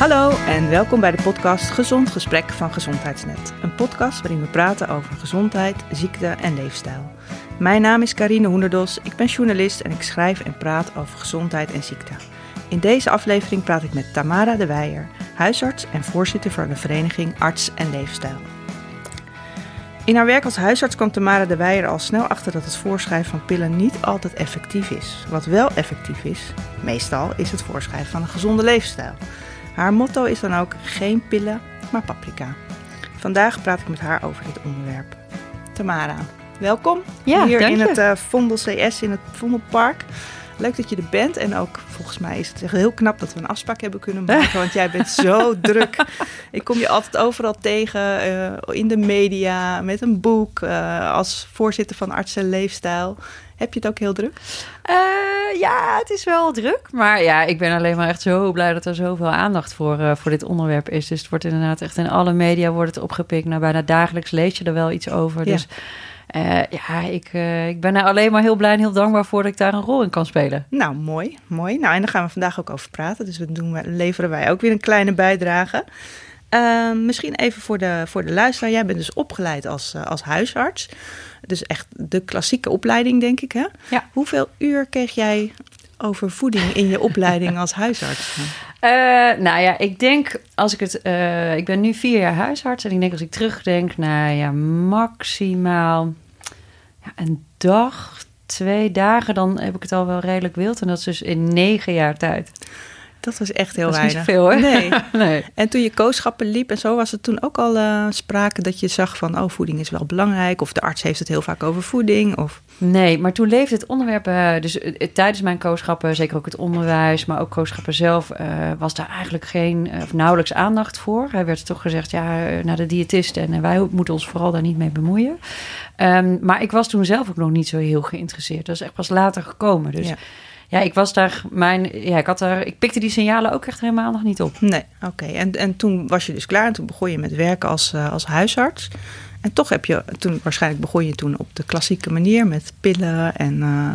Hallo en welkom bij de podcast Gezond Gesprek van Gezondheidsnet. Een podcast waarin we praten over gezondheid, ziekte en leefstijl. Mijn naam is Karine Hoenderdos, ik ben journalist en ik schrijf en praat over gezondheid en ziekte. In deze aflevering praat ik met Tamara de Weijer, huisarts en voorzitter van de vereniging Arts en Leefstijl. In haar werk als huisarts kwam Tamara de Weijer al snel achter dat het voorschrijven van pillen niet altijd effectief is. Wat wel effectief is, meestal, is het voorschrijven van een gezonde leefstijl. Haar motto is dan ook geen pillen, maar paprika. Vandaag praat ik met haar over dit onderwerp. Tamara, welkom Ja, hier in het eh, Vondel CS in het Vondelpark. Leuk dat je er bent en ook volgens mij is het echt heel knap dat we een afspraak hebben kunnen maken, want jij bent zo druk. Ik kom je altijd overal tegen, eh, in de media, met een boek, eh, als voorzitter van Arts en Leefstijl. Heb je het ook heel druk? Eh, ja, het is wel druk. Maar ja, ik ben alleen maar echt zo blij dat er zoveel aandacht voor, eh, voor dit onderwerp is. Dus het wordt inderdaad echt in alle media wordt het opgepikt. Nou, bijna dagelijks lees je er wel iets over. Ja. Dus eh, ja, ik, ik ben er alleen maar heel blij en heel dankbaar voor dat ik daar een rol in kan spelen. Nou, mooi, mooi. Nou, en daar gaan we vandaag ook over praten. Dus we doen, leveren wij ook weer een kleine bijdrage. Eh, misschien even voor de, voor de luisteraar. Jij bent dus opgeleid als, eh, als huisarts. Dus echt de klassieke opleiding, denk ik. Hè? Ja. Hoeveel uur kreeg jij over voeding in je opleiding als huisarts? Eh, nou ja, ik denk als ik het. eh, ik ben nu vier jaar huisarts. En ik denk als ik terugdenk naar ja, maximaal ja, een dag, twee dagen, dan heb ik het al wel redelijk wild. En dat is dus in negen jaar tijd. Dat was echt heel dat weinig. niet veel. Nee. nee. En toen je kooschappen liep en zo, was het toen ook al eh, sprake dat je zag van, oh, voeding is wel belangrijk. Of de arts heeft het heel vaak over voeding. Of... Nee, maar toen leefde het onderwerp, eh, dus eh, tijdens mijn kooschappen, zeker ook het onderwijs, maar ook kooschappen zelf, was daar eigenlijk geen, of nauwelijks aandacht voor. Er werd toch gezegd, ja, naar de diëtist en wij moeten ons vooral daar niet mee bemoeien. Ehm, maar ik was toen zelf ook nog niet zo heel geïnteresseerd. Dat is echt pas later gekomen. Dus Ja. Ja, ik was daar, mijn, ja, ik had daar, ik pikte die signalen ook echt helemaal nog niet op. Nee, oké. En, en toen was je dus klaar en toen begon je met werken als, eh, als huisarts. En toch heb je toen, waarschijnlijk begon je toen op de klassieke manier met pillen en eh,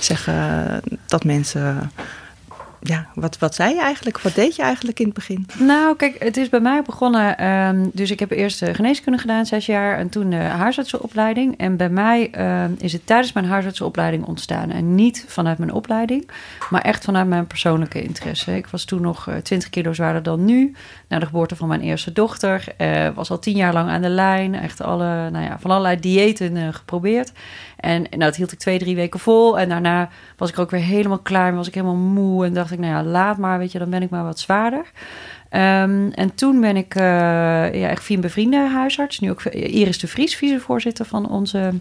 zeggen dat mensen. Ja, wat, wat zei je eigenlijk? Wat deed je eigenlijk in het begin? Nou, kijk, het is bij mij begonnen. ehm, dus ik heb eerst de geneeskunde gedaan, zes jaar, en toen de huisartsenopleiding. En bij mij ehm, is het tijdens mijn huisartsenopleiding ontstaan. En niet vanuit mijn opleiding, maar echt vanuit mijn persoonlijke interesse. Ik was toen nog eh, 20 kilo zwaarder dan nu. Na de geboorte van mijn eerste dochter. eh, was al tien jaar lang aan de lijn. Echt alle, nou ja, van allerlei diëten eh, geprobeerd. En nou, dat hield ik twee, drie weken vol. En daarna was ik ook weer helemaal klaar. Was ik helemaal moe. En dacht ik, nou ja, laat maar, weet je, dan ben ik maar wat zwaarder. Ehm, en toen ben ik uh, ja, echt via een bevriende huisarts. Nu ook Iris de Vries, vicevoorzitter van onze,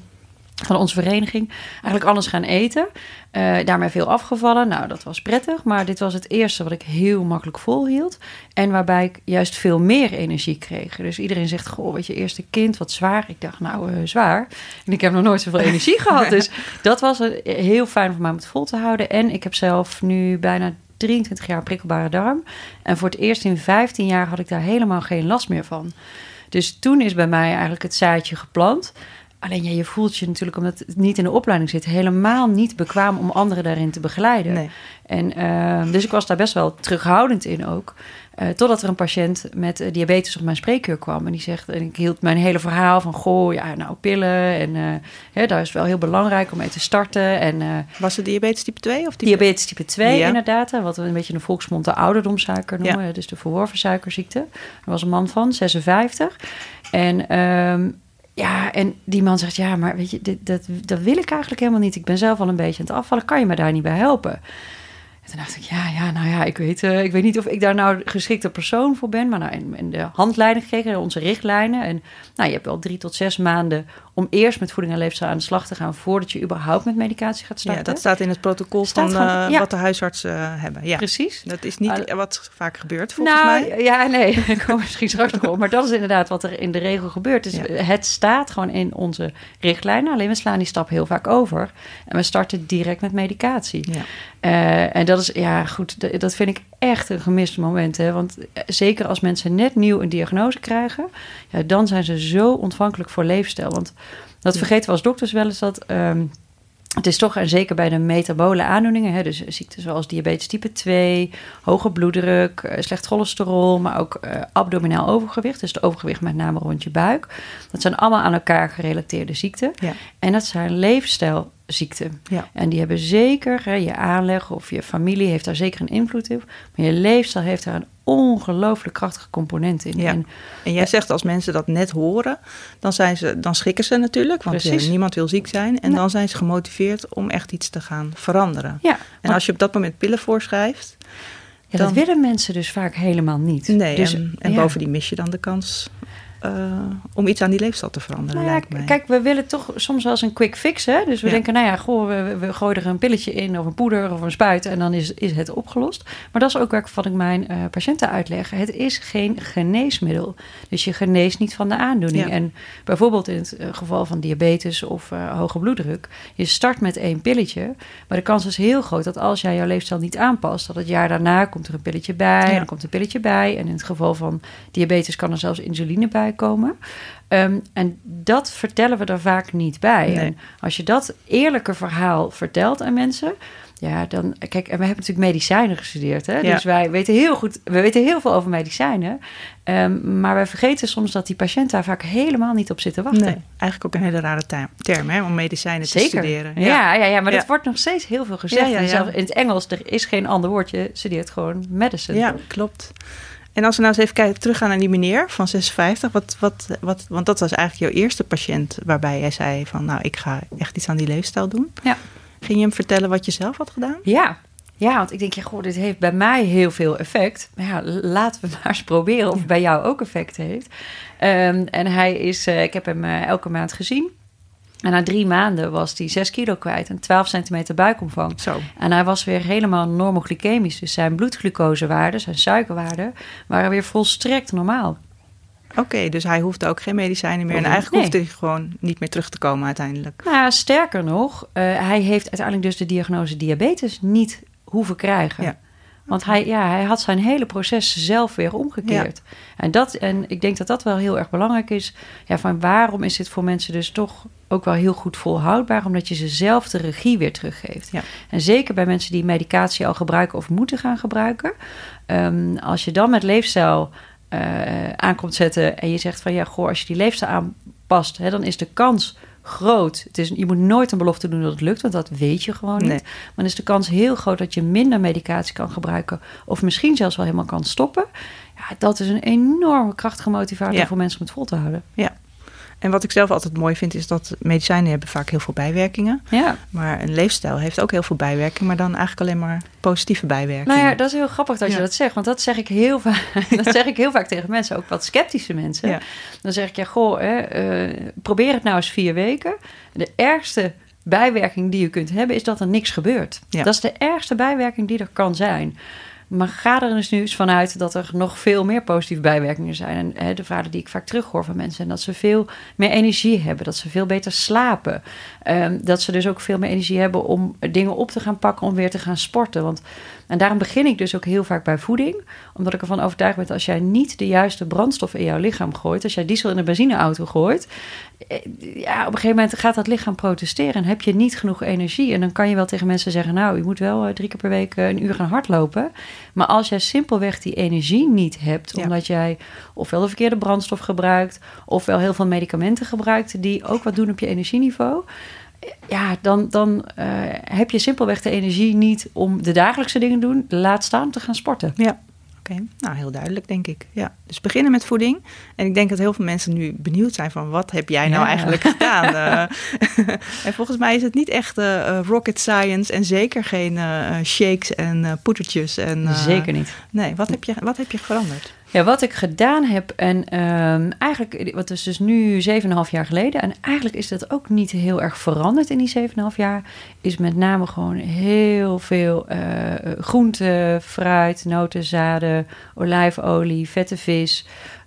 van onze vereniging. Eigenlijk alles gaan eten. Uh, daarmee veel afgevallen. Nou, dat was prettig. Maar dit was het eerste wat ik heel makkelijk volhield. En waarbij ik juist veel meer energie kreeg. Dus iedereen zegt, goh, wat je eerste kind, wat zwaar. Ik dacht, nou, uh, zwaar. En ik heb nog nooit zoveel energie gehad. Dus dat was heel fijn voor mij om het vol te houden. En ik heb zelf nu bijna 23 jaar prikkelbare darm. En voor het eerst in 15 jaar had ik daar helemaal geen last meer van. Dus toen is bij mij eigenlijk het zaadje geplant. Alleen ja, je voelt je natuurlijk, omdat het niet in de opleiding zit, helemaal niet bekwaam om anderen daarin te begeleiden. Nee. En, uh, dus ik was daar best wel terughoudend in ook. Uh, totdat er een patiënt met uh, diabetes op mijn spreekuur kwam. En die zegt, en ik hield mijn hele verhaal van, goh, ja, nou, pillen. En uh, hè, daar is wel heel belangrijk om mee te starten. En, Was het diabetes type 2? Of type... Diabetes type 2, ja. inderdaad. Wat we een beetje in de volksmond de ouderdomssuiker noemen. Ja. Dus de verworven suikerziekte. Er was een man van, 56. En... Um, ja, en die man zegt, ja, maar weet je, dat, dat wil ik eigenlijk helemaal niet. Ik ben zelf al een beetje aan het afvallen. Kan je me daar niet bij helpen? En toen dacht ik, ja, ja, nou ja, ik weet, uh, ik weet niet of ik daar nou geschikte persoon voor ben. Maar nou, in, in de handleiding gekregen, onze richtlijnen. En nou, je hebt wel drie tot zes maanden om eerst met voeding en leefstijl aan de slag te gaan... voordat je überhaupt met medicatie gaat starten. Ja, dat staat in het protocol staat van uh, ja. wat de huisartsen uh, hebben. Ja, precies. Dat is niet uh, wat vaak gebeurt, volgens nou, mij. Ja, nee, ik kom misschien straks nog op. Maar dat is inderdaad wat er in de regel gebeurt. Dus ja. het staat gewoon in onze richtlijnen. Alleen we slaan die stap heel vaak over. En we starten direct met medicatie. Ja. Uh, en dat is, ja, goed, dat vind ik echt een gemist moment. Hè? Want eh, zeker als mensen net nieuw een diagnose krijgen, ja, dan zijn ze zo ontvankelijk voor leefstijl. Want dat vergeten we als dokters wel eens dat. Um, het is toch, en zeker bij de metabole aandoeningen, hè, dus ziekten zoals diabetes type 2, hoge bloeddruk, eh, slecht cholesterol, maar ook uh, abdominaal overgewicht, dus het overgewicht met name rond je buik. Dat zijn allemaal aan elkaar gerelateerde ziekten. Ja. En dat zijn leefstijlziekten. Ja. En die hebben zeker, hè, je aanleg of je familie heeft daar zeker een invloed op, maar je leefstijl heeft daar een ongelooflijk krachtige component in. Ja. En, En jij zegt als mensen dat net horen, dan, zijn ze, dan schrikken ze natuurlijk, want Precies. eh, niemand wil ziek zijn. En dan zijn ze gemotiveerd om echt iets te gaan veranderen. ja, En want- als je op dat moment pillen voorschrijft, ja, dat willen mensen dus vaak helemaal niet. nee, dus, en, en bovendien mis je dan de kans eh, om iets aan die leefstijl te veranderen, Nou ja, lijkt mij. kijk, we willen toch soms wel eens een quick fix. Hè? Dus we Ja. denken, nou ja, goh, we, we gooien er een pilletje in of een poeder of een spuit en dan is, is het opgelost. Maar dat is ook werk wat ik mijn eh, patiënten uitleg. Het is geen geneesmiddel. Dus je geneest niet van de aandoening. Ja. En bijvoorbeeld in het eh, geval van diabetes of hoge bloeddruk, je start met één pilletje. Maar de kans is heel groot dat als jij jouw leefstijl niet aanpast, dat het jaar daarna komt er een pilletje bij, en dan komt een pilletje bij. En in het geval van diabetes kan er zelfs insuline bij komen. Ehm, en dat vertellen we er vaak niet bij. Nee. En als je dat eerlijke verhaal vertelt aan mensen. Ja, dan. Kijk, en we hebben natuurlijk medicijnen gestudeerd. Hè? Ja. Dus wij weten heel goed. We weten heel veel over medicijnen. Ehm, maar wij vergeten soms dat die patiënt daar vaak helemaal niet op zit te wachten. Nee, eigenlijk ook een hele rare term, hè, om medicijnen te studeren. Ja, ja, ja, maar Ja. dat wordt nog steeds heel veel gezegd. Ja, ja, En ja. zelfs in het Engels, er is geen ander woordje. Je studeert gewoon medicine. Ja, klopt. En als we nou eens even kijken, teruggaan naar die meneer van 56. Wat, wat, wat, want dat was eigenlijk jouw eerste patiënt waarbij jij zei van... nou, ik ga echt iets aan die leefstijl doen. Ja. Ging je hem vertellen wat je zelf had gedaan? Ja. Ja, want ik denk, ja, goh, dit heeft bij mij heel veel effect. Maar ja, laten we maar eens proberen of het bij jou ook effect heeft. Ehm, en hij is, eh, ik heb hem eh, elke maand gezien. En na drie maanden was hij 6 kilo kwijt en 12 centimeter buikomvang. Zo. En hij was weer helemaal normoglycemisch. Dus zijn bloedglucosewaarden, zijn suikerwaarden, waren weer volstrekt normaal. Oké, dus hij hoefde ook geen medicijnen meer. En Nee. eigenlijk hoefde hij gewoon niet meer terug te komen uiteindelijk. Nou, ja, sterker nog, eh, hij heeft uiteindelijk dus de diagnose diabetes niet hoeven krijgen. Ja. Want hij, ja, hij had zijn hele proces zelf weer omgekeerd. En, dat, en ik denk dat dat wel heel erg belangrijk is. Ja, van waarom is dit voor mensen dus toch ook wel heel goed volhoudbaar? Omdat je ze zelf de regie weer teruggeeft. Ja. En zeker bij mensen die medicatie al gebruiken of moeten gaan gebruiken. ehm, als je dan met leefstijl eh aankomt zetten en je zegt van ja, goh, als je die leefstijl aanpast, hè, dan is de kans groot. Het is, je moet nooit een belofte doen dat het lukt, want dat weet je gewoon niet. Nee. Maar dan is de kans heel groot dat je minder medicatie kan gebruiken, of misschien zelfs wel helemaal kan stoppen. Ja, dat is een enorme krachtige motivator Ja. voor mensen om het vol te houden. En wat ik zelf altijd mooi vind, is dat medicijnen hebben vaak heel veel bijwerkingen. Ja, Maar een leefstijl heeft ook heel veel bijwerkingen, maar dan eigenlijk alleen maar positieve bijwerkingen. nou ja, dat is heel grappig dat je Ja. dat zegt, want dat zeg ik heel vaak. dat zeg ik heel vaak tegen mensen, ook wat sceptische mensen. Ja. Dan zeg ik ja, goh, hè, eh, probeer het nou eens vier weken. De ergste bijwerking die je kunt hebben is dat er niks gebeurt. Ja. Dat is de ergste bijwerking die er kan zijn. Maar ga er dus nu eens vanuit dat er nog veel meer positieve bijwerkingen zijn. En hè, de verhalen die ik vaak terughoor van mensen... en dat ze veel meer energie hebben, dat ze veel beter slapen. Ehm, dat ze dus ook veel meer energie hebben om dingen op te gaan pakken... om weer te gaan sporten. Want, en daarom begin ik dus ook heel vaak bij voeding. Omdat ik ervan overtuigd ben dat als jij niet de juiste brandstof in jouw lichaam gooit... als jij diesel in een benzineauto gooit... eh, ja, op een gegeven moment gaat dat lichaam protesteren... en heb je niet genoeg energie. En dan kan je wel tegen mensen zeggen... nou, je moet wel eh, drie keer per week eh, een uur gaan hardlopen... Maar als jij simpelweg die energie niet hebt, Ja. omdat jij ofwel de verkeerde brandstof gebruikt, ofwel heel veel medicamenten gebruikt die ook wat doen op je energieniveau, ja, dan, dan eh, heb je simpelweg de energie niet om de dagelijkse dingen te doen, laat staan om te gaan sporten. Ja, oké. Nou, heel duidelijk, denk ik. Ja. Dus beginnen met voeding. En ik denk dat heel veel mensen nu benieuwd zijn van... wat heb jij nou Ja. eigenlijk gedaan? Eh, en volgens mij is het niet echt eh, rocket science... en zeker geen shakes en poedertjes. En, Zeker niet. Nee, wat heb, je, wat heb je veranderd? Ja, wat ik gedaan heb, en ehm, eigenlijk, wat is dus nu 7,5 jaar geleden, en eigenlijk is dat ook niet heel erg veranderd in die 7,5 jaar, is met name gewoon heel veel eh groente, fruit, noten, zaden, olijfolie, vette vis.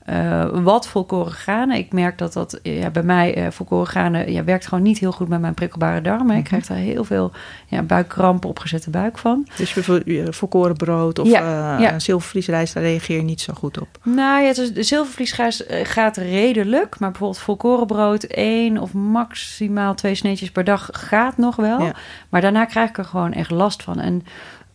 Uh, wat volkoren granen. Ik merk dat dat ja, bij mij uh, volkoren granen ja, werkt gewoon niet heel goed met mijn prikkelbare darmen. Mm -hmm. Ik krijg daar heel veel ja, buikkrampen, opgezette buik van. Dus bijvoorbeeld volkoren brood of ja, uh, ja. zilvervliesrijst, daar reageer je niet zo goed op? Nou ja, dus de zilvervliesrijst gaat redelijk. Maar bijvoorbeeld volkoren brood, één of maximaal twee sneetjes per dag gaat nog wel. Maar daarna krijg ik er gewoon echt last van. En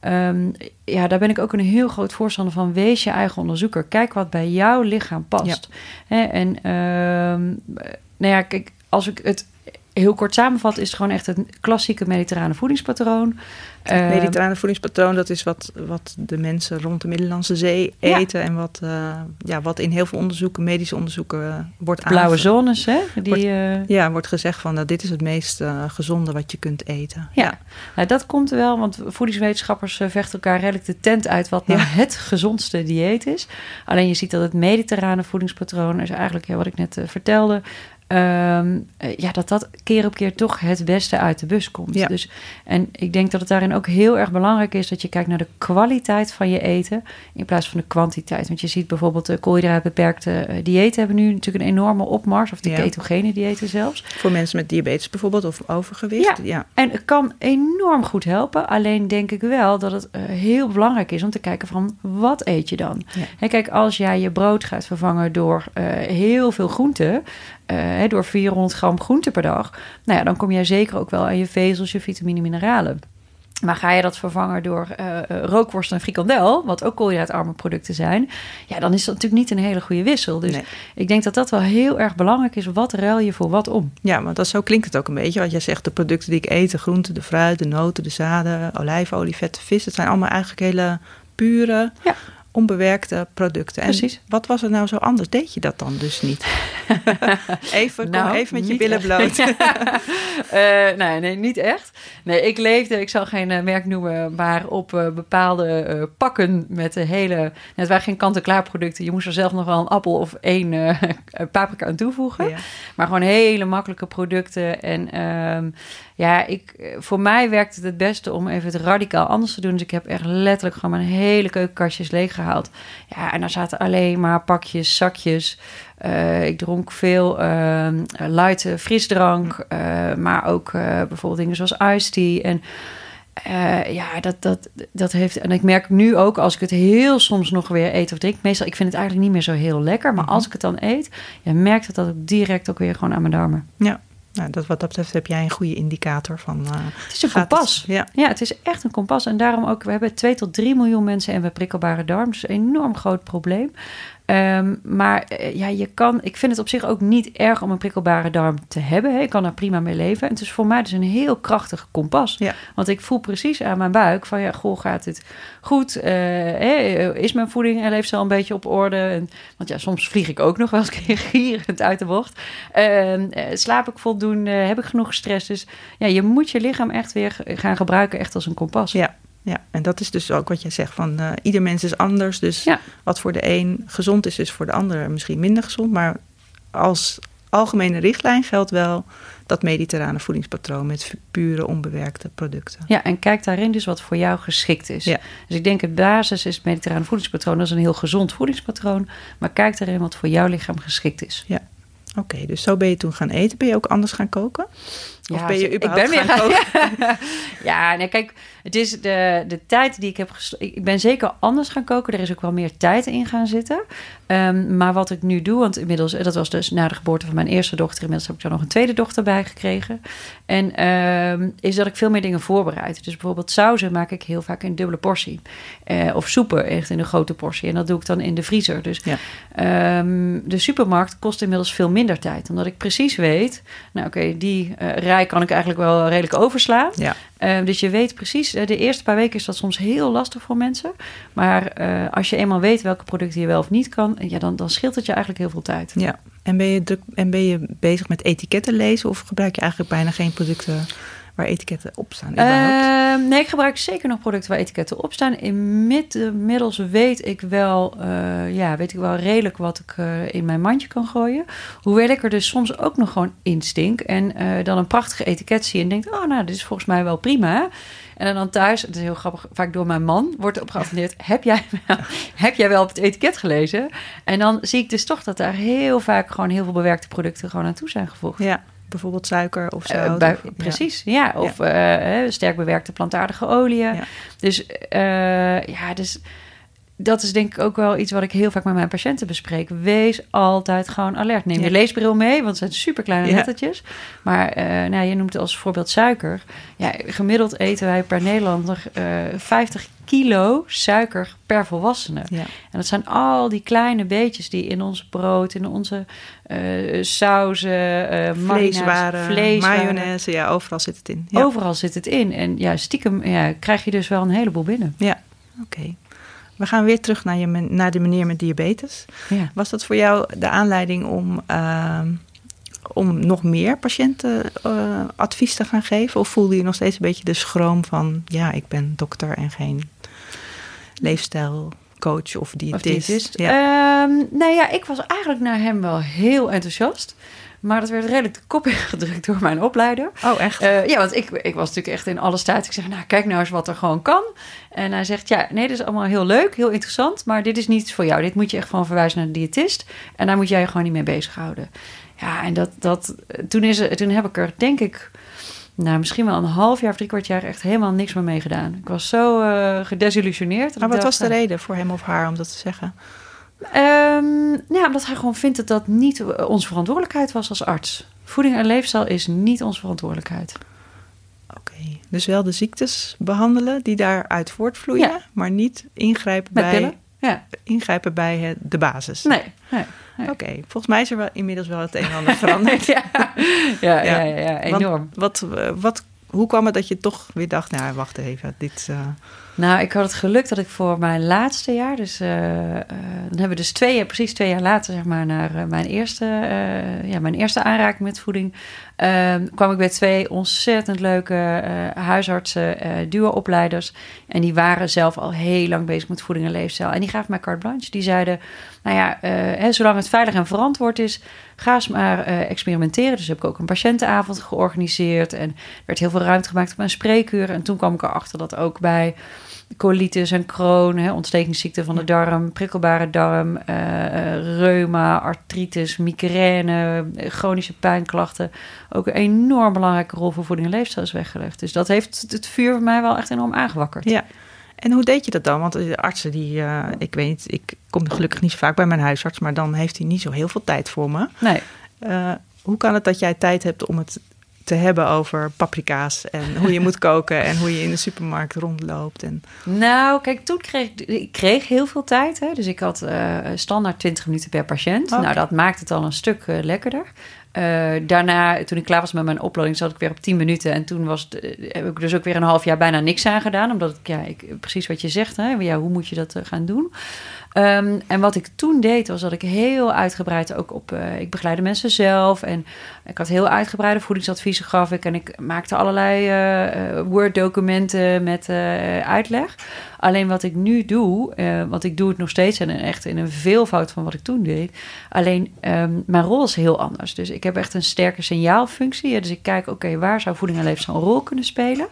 Um, ja, daar ben ik ook een heel groot voorstander van. Wees je eigen onderzoeker. Kijk wat bij jouw lichaam past. Ja. en um, nou ja, kijk, als ik het heel kort samenvat, is het gewoon echt het klassieke mediterrane voedingspatroon. Het mediterrane voedingspatroon, dat is wat, wat de mensen rond de Middellandse Zee eten. Ja. En wat, uh, ja, wat in heel veel onderzoeken, medische onderzoeken, uh, wordt Blauwe zones, hè? Die, wordt, uh... Ja, wordt gezegd van nou, dit is het meest gezonde wat je kunt eten. Ja, ja. Nou, dat komt wel, want voedingswetenschappers vechten elkaar redelijk de tent uit wat nou het gezondste dieet is. Alleen je ziet dat het mediterrane voedingspatroon is eigenlijk ja, wat ik net vertelde. Um, ja, dat dat keer op keer toch het beste uit de bus komt. Ja. Dus, en ik denk dat het daarin ook heel erg belangrijk is dat je kijkt naar de kwaliteit van je eten in plaats van de kwantiteit. Want je ziet bijvoorbeeld de koolhydraatbeperkte uh, diëten hebben nu natuurlijk een enorme opmars, of de ja. ketogene diëten zelfs. Voor mensen met diabetes bijvoorbeeld of overgewicht. Ja, ja. en het kan enorm goed helpen. Alleen denk ik wel dat het heel belangrijk is om te kijken van wat eet je dan. Kijk, als jij je brood gaat vervangen door uh, heel veel groenten, uh, door 400 gram groente per dag, nou ja, dan kom jij zeker ook wel aan je vezels, je vitamine, mineralen. Maar ga je dat vervangen door uh, rookworst en frikandel, wat ook koolhydraatarme producten zijn, ja, dan is dat natuurlijk niet een hele goede wissel. Dus Nee. ik denk dat dat wel heel erg belangrijk is. Wat ruil je voor wat om? Ja, maar dat, zo klinkt het ook een beetje. Want jij zegt de producten die ik eet, de groenten, de fruit, de noten, de zaden, olijfolie, vette vis. Het zijn allemaal eigenlijk hele pure, Ja. Onbewerkte producten. En Precies. wat was er nou zo anders? Deed je dat dan dus niet? even, kom Nou, even met je billen echt. bloot. Eh, nee, nee, niet echt. Nee, ik leefde, ik zal geen eh, merk noemen, maar op eh, bepaalde pakken met de hele... nou, het waren geen kant-en-klaar producten. Je moest er zelf nog wel een appel of één paprika aan toevoegen. Ja. Maar gewoon hele makkelijke producten. En ehm, ja, ik, eh, voor mij werkt het het beste om even het radicaal anders te doen. Dus ik heb echt letterlijk gewoon mijn hele keukenkastjes leeggehaald. Ja, en daar zaten alleen maar pakjes, zakjes. Eh, ik dronk veel ehm light frisdrank, eh, maar ook bijvoorbeeld dingen zoals iced tea. En ja, dat, dat, dat heeft. En ik merk nu ook als ik het heel soms nog weer eet of drink. Meestal, ik vind het eigenlijk niet meer zo heel lekker. Maar Mhm. als ik het dan eet, ja, merkt het dat ook direct ook weer gewoon aan mijn darmen. ja. Nou, dat, wat dat betreft heb jij een goede indicator van... eh, Het is een kompas. het- ja. Ja, het is echt een kompas. En daarom ook, we hebben 2 tot 3 miljoen mensen en we prikkelbare darm. Dus een enorm groot probleem. Ehm, maar eh, ja, je kan, ik vind het op zich ook niet erg om een prikkelbare darm te hebben. Hè. Ik kan daar prima mee leven. En het is voor mij dus een heel krachtig kompas. Ja. Want ik voel precies aan mijn buik van ja, goh, gaat het goed? Eh, is mijn voeding en al een beetje op orde? En, want ja, soms vlieg ik ook nog wel eens een keer gierend uit de bocht. Ehm, eh, slaap ik voldoende? Heb ik genoeg stress? Dus ja, je moet je lichaam echt weer gaan gebruiken, echt als een kompas. Ja. Ja, en dat is dus ook wat jij zegt van eh, ieder mens is anders. Dus Ja. wat voor de een gezond is, is voor de ander misschien minder gezond. Maar als algemene richtlijn geldt wel dat mediterrane voedingspatroon met pure onbewerkte producten. Ja, en kijk daarin dus wat voor jou geschikt is. Ja. Dus ik denk het basis is het mediterrane voedingspatroon. Dat is een heel gezond voedingspatroon. Maar kijk daarin wat voor jouw lichaam geschikt is. Oké, dus zo ben je toen gaan eten. Ben je ook anders gaan koken? Of Ja, ben je ik überhaupt ben gaan weer- koken? ja, nee, kijk, het is de, de tijd die ik heb. Ik ben zeker anders gaan koken. Er is ook wel meer tijd in gaan zitten. Ehm, maar wat ik nu doe, want inmiddels, eh, dat was dus na de geboorte van mijn eerste dochter. Inmiddels heb ik er nog een tweede dochter bij gekregen. En ehm, is dat ik veel meer dingen voorbereid. Dus bijvoorbeeld sauzen maak ik heel vaak in dubbele portie. Eh, of soepen echt in een grote portie. En dat doe ik dan in de vriezer. Dus Ja. Ehm, de supermarkt kost inmiddels veel minder tijd. Omdat ik precies weet, nou oké, die eh, rij kan ik eigenlijk wel redelijk overslaan. Ja. Eh, dus je weet precies, eh, de eerste paar weken is dat soms heel lastig voor mensen. Maar eh, als je eenmaal weet welke producten je wel of niet kan, ja, dan, dan scheelt het je eigenlijk heel veel tijd. Ja, en ben, je druk, en ben je bezig met etiketten lezen of gebruik je eigenlijk bijna geen producten waar etiketten op staan? Ehm, nee, ik gebruik zeker nog producten waar etiketten op staan. Inmiddels weet ik wel, eh, ja, weet ik wel redelijk wat ik eh, in mijn mandje kan gooien. Hoewel ik er dus soms ook nog gewoon instink en eh, dan een prachtige etiket zie en denk, oh nou, dit is volgens mij wel prima. En dan thuis, het is heel grappig, vaak door mijn man wordt op geattendeerd. Heb jij, wel, heb jij wel op het etiket gelezen? En dan zie ik dus toch dat daar heel vaak gewoon heel veel bewerkte producten gewoon aan toe zijn gevoegd. ja, bijvoorbeeld suiker of zo. Eh, bij- precies, ja. Of eh, sterk bewerkte plantaardige oliën. Ja. Dus eh, ja, dus dat is denk ik ook wel iets wat ik heel vaak met mijn patiënten bespreek. Wees altijd gewoon alert. Neem Ja. je leesbril mee, want het zijn super kleine Ja. lettertjes. Maar eh, nou, je noemt het als voorbeeld suiker. Ja, gemiddeld eten wij per Nederlander eh 50 kilo suiker per volwassene. Ja. En dat zijn al die kleine beetjes die in ons brood, in onze eh sauzen, eh marina's, Vleeswaren, vleeswaren, mayonaise, ja, overal zit het in. Ja, Overal zit het in. En ja, stiekem ja, krijg je dus wel een heleboel binnen. ja. oké. We gaan weer terug naar, je, naar de meneer met diabetes. Ja. Was dat voor jou de aanleiding om, ehm, om nog meer patiënten eh, advies te gaan geven? Of voelde je nog steeds een beetje de schroom van... ja, ik ben dokter en geen leefstijlcoach of Of diëtist? diëtist. Ja. Ehm, nou ja, ik was eigenlijk naar hem wel heel enthousiast. Maar dat werd redelijk de kop ingedrukt door mijn opleider. oh, echt? Eh, ja, want ik, ik was natuurlijk echt in alle staat. Ik zeg, nou, kijk nou eens wat er gewoon kan. En hij zegt, ja, nee, dit is allemaal heel leuk, heel interessant. Maar dit is niet voor jou. Dit moet je echt gewoon verwijzen naar de diëtist. En daar moet jij je gewoon niet mee bezighouden. Ja, en dat, dat, toen, is, toen heb ik er, denk ik... Nou, misschien wel een half jaar of drie kwart jaar echt helemaal niks meer mee gedaan. Ik was zo eh, gedesillusioneerd. maar wat dacht, was de nou, reden voor hem of haar om dat te zeggen? Ehm, ja, omdat hij gewoon vindt dat dat niet eh, onze verantwoordelijkheid was als arts. Voeding en leefstijl is niet onze verantwoordelijkheid. Oké, dus wel de ziektes behandelen die daaruit voortvloeien... Ja. maar niet ingrijpen Met bij, pillen? Ja. ingrijpen bij het, de basis. Nee. nee. nee. Oké, volgens mij is er wel inmiddels wel het een en ander veranderd. ja. Ja, Ja. ja, Want enorm. Wat, eh, wat, hoe kwam het dat je toch weer dacht, nou wacht even, dit... eh, Nou, ik had het geluk dat ik voor mijn laatste jaar, dus eh, eh, dan hebben we dus twee jaar, precies twee jaar later, zeg maar, naar eh, mijn, eerste, ja, mijn eerste aanraking met voeding, ehm, kwam ik bij twee ontzettend leuke huisartsen, duo-opleiders. En die waren zelf al heel lang bezig met voeding en leefstijl. En die gaven mij carte blanche. Die zeiden, nou ja, hè, zolang het veilig en verantwoord is, ga eens maar experimenteren. Dus heb ik ook een patiëntenavond georganiseerd. En er werd heel veel ruimte gemaakt op mijn spreekuur. En toen kwam ik erachter dat ook bij colitis en Crohn, hè, ontstekingsziekte van de darm, prikkelbare darm, eh, reuma, artritis, migraine, eh, chronische pijnklachten ook een enorm belangrijke rol voor voeding en leefstijl is weggelegd. Dus dat heeft het vuur bij mij wel echt enorm aangewakkerd. Ja. En hoe deed je dat dan? Want de artsen die, ik weet niet, ik kom gelukkig niet zo vaak bij mijn huisarts, maar dan heeft hij niet zo heel veel tijd voor me. Nee. Hoe kan het dat jij tijd hebt om het te hebben over paprika's en hoe je moet koken en hoe je in de supermarkt rondloopt? En, Nou, kijk, toen kreeg ik, kreeg heel veel tijd. Hè? Dus ik had eh, standaard 20 minuten per patiënt. Oké. Nou, dat maakt het al een stuk eh, lekkerder. Eh, daarna, toen ik klaar was met mijn opleiding, zat ik weer op 10 minuten. En toen was heb ik dus ook weer een half jaar bijna niks aan gedaan. Omdat ik, ja, precies wat je zegt, hè? Ja, hoe moet je dat eh, gaan doen? Ehm, en wat ik toen deed, was dat ik heel uitgebreid ook op... eh, ik begeleide mensen zelf en ik had heel uitgebreide voedingsadviezen gaf ik. En ik maakte allerlei eh, Word-documenten met uitleg. Alleen wat ik nu doe, want ik doe het nog steeds en echt in een veelvoud van wat ik toen deed. Alleen ehm, mijn rol is heel anders. Dus ik heb echt een sterke signaalfunctie. Dus ik kijk, oké, waar zou voeding en leefstijl een rol kunnen spelen?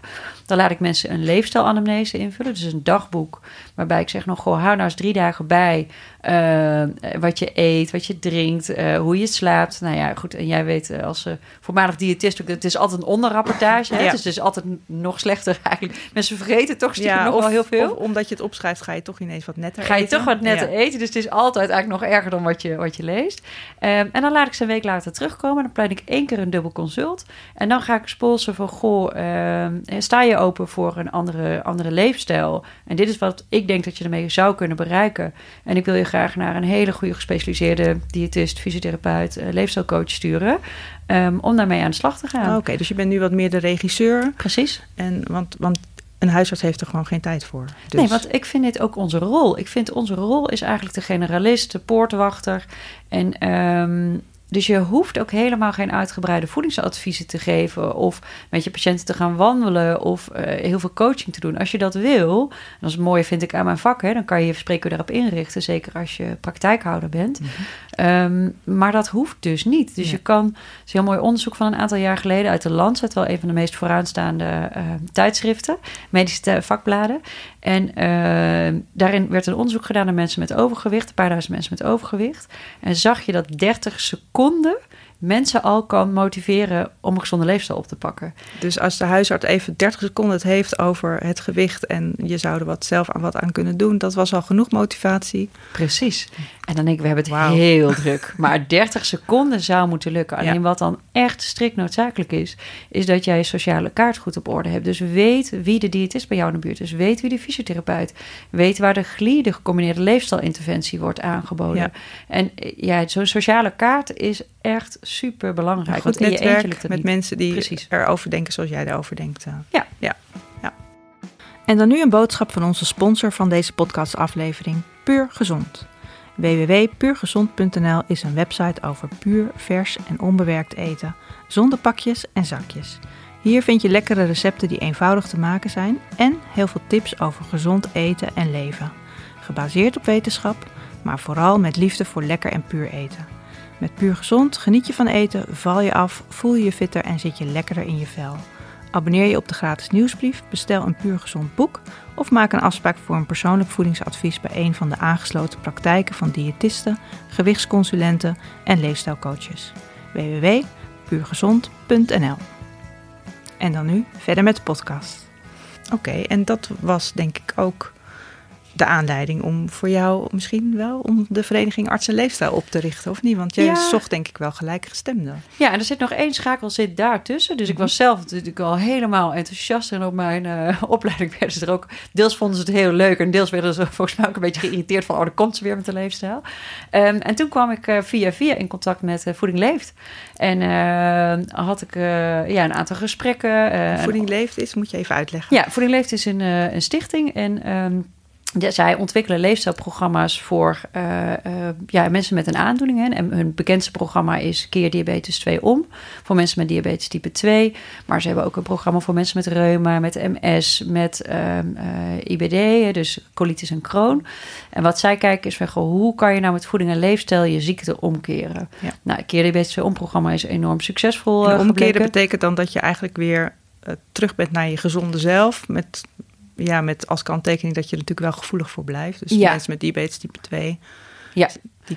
Dan laat ik mensen een leefstijlanamnese invullen. Dus een dagboek waarbij ik zeg nog, goh, hou nou eens drie dagen bij eh, wat je eet, wat je drinkt, eh, hoe je slaapt. Nou ja, goed. En jij weet eh, als uh, voormalig diëtist ook, het is altijd een onderrapportage. Hè? Ja. Dus het is altijd nog slechter eigenlijk. Mensen vergeten toch stiekem nog of, wel heel veel. of omdat je het opschrijft, ga je toch ineens wat netter Ga je eten. toch wat netter Ja. eten. Dus het is altijd eigenlijk nog erger dan wat je, wat je leest. Ehm, en dan laat ik ze een week later terugkomen. Dan plan ik één keer een dubbel consult. En dan ga ik spolsen van... Goh, ehm, sta je open voor een andere, andere leefstijl? En dit is wat ik denk dat je ermee zou kunnen bereiken. En ik wil je graag naar een hele goede gespecialiseerde diëtist, fysiotherapeut, eh, leefstijlcoach sturen. ehm, om daarmee aan de slag te gaan. Oké, dus je bent nu wat meer de regisseur. Precies. En, want, want een huisarts heeft er gewoon geen tijd voor. Dus, Nee, want ik vind dit ook onze rol. Ik vind onze rol is eigenlijk de generalist, de poortwachter. En ehm, dus je hoeft ook helemaal geen uitgebreide voedingsadviezen te geven of met je patiënten te gaan wandelen of eh, heel veel coaching te doen. Als je dat wil, en dat is het mooie vind ik aan mijn vak, hè, dan kan je je spreekuur daarop inrichten, zeker als je praktijkhouder bent. Mhm. Ehm, maar dat hoeft dus niet. Dus je kan, het is een heel mooi onderzoek van een aantal jaar geleden uit de Lancet, wel een van de meest vooraanstaande uh, tijdschriften, medische vakbladen. En ehm, daarin werd een onderzoek gedaan naar mensen met overgewicht, een paar duizend mensen met overgewicht. En zag je dat 30 seconden mensen al kan motiveren om een gezonde leefstijl op te pakken. Dus als de huisarts even 30 seconden het heeft over het gewicht en je zou er wat zelf aan wat aan kunnen doen, dat was al genoeg motivatie. Precies. En dan denk ik, we hebben het heel druk. Maar 30 seconden zou moeten lukken. Alleen wat dan echt strikt noodzakelijk is, is dat jij je sociale kaart goed op orde hebt. Dus weet wie de diëtist bij jou in de buurt is. Weet wie de fysiotherapeut. Weet waar de GLI, de gecombineerde leefstijlinterventie, wordt aangeboden. En ja, zo'n sociale kaart is echt super belangrijk. Goed netwerk met mensen die Precies. erover denken zoals jij erover denkt. Eh. Ja. ja. ja. En dan nu een boodschap van onze sponsor van deze podcastaflevering, Puur Gezond. www.puurgezond.nl is een website over puur, vers en onbewerkt eten, zonder pakjes en zakjes. Hier vind je lekkere recepten die eenvoudig te maken zijn en heel veel tips over gezond eten en leven. Gebaseerd op wetenschap, maar vooral met liefde voor lekker en puur eten. Met puur gezond geniet je van eten, val je af, voel je je fitter en zit je lekkerder in je vel. Abonneer je op de gratis nieuwsbrief, bestel een puur gezond boek of maak een afspraak voor een persoonlijk voedingsadvies bij een van de aangesloten praktijken van diëtisten, gewichtsconsulenten en leefstijlcoaches. www.puurgezond.nl En dan nu verder met de podcast. Oké, en dat was denk ik ook de aanleiding om voor jou misschien wel om de vereniging Arts en Leefstijl op te richten, of niet? Want jij zocht denk ik wel gelijkgestemden. Ja, en er zit nog één schakel zit daartussen. Dus ik was zelf natuurlijk al helemaal enthousiast en op mijn uh, opleiding werden ze er ook. Deels vonden ze het heel leuk en deels werden ze volgens mij ook een beetje geïrriteerd van, oh, dan komt ze weer met de leefstijl. Um, en toen kwam ik uh, via via in contact met uh, Voeding Leeft. En had ik ja, een aantal gesprekken. Voeding Leeft is, moet je even uitleggen. Ja, Voeding Leeft is een, een stichting en um, ja, zij ontwikkelen leefstijlprogramma's voor uh, uh, ja, mensen met een aandoening. En hun bekendste programma is Keer Diabetes 2 om. Voor mensen met diabetes type 2. Maar ze hebben ook een programma voor mensen met reuma, met MS, met uh, ehm, eh, IBD, dus colitis en Crohn. En wat zij kijken is van, goh, hoe kan je nou met voeding en leefstijl je ziekte omkeren? Ja. Nou, Keer Diabetes 2 om programma is enorm succesvol. En omkeren betekent dan dat je eigenlijk weer terug bent naar je gezonde zelf. Met ja, met als kanttekening dat je er natuurlijk wel gevoelig voor blijft. Dus ja. mensen met diabetes type 2. Ja,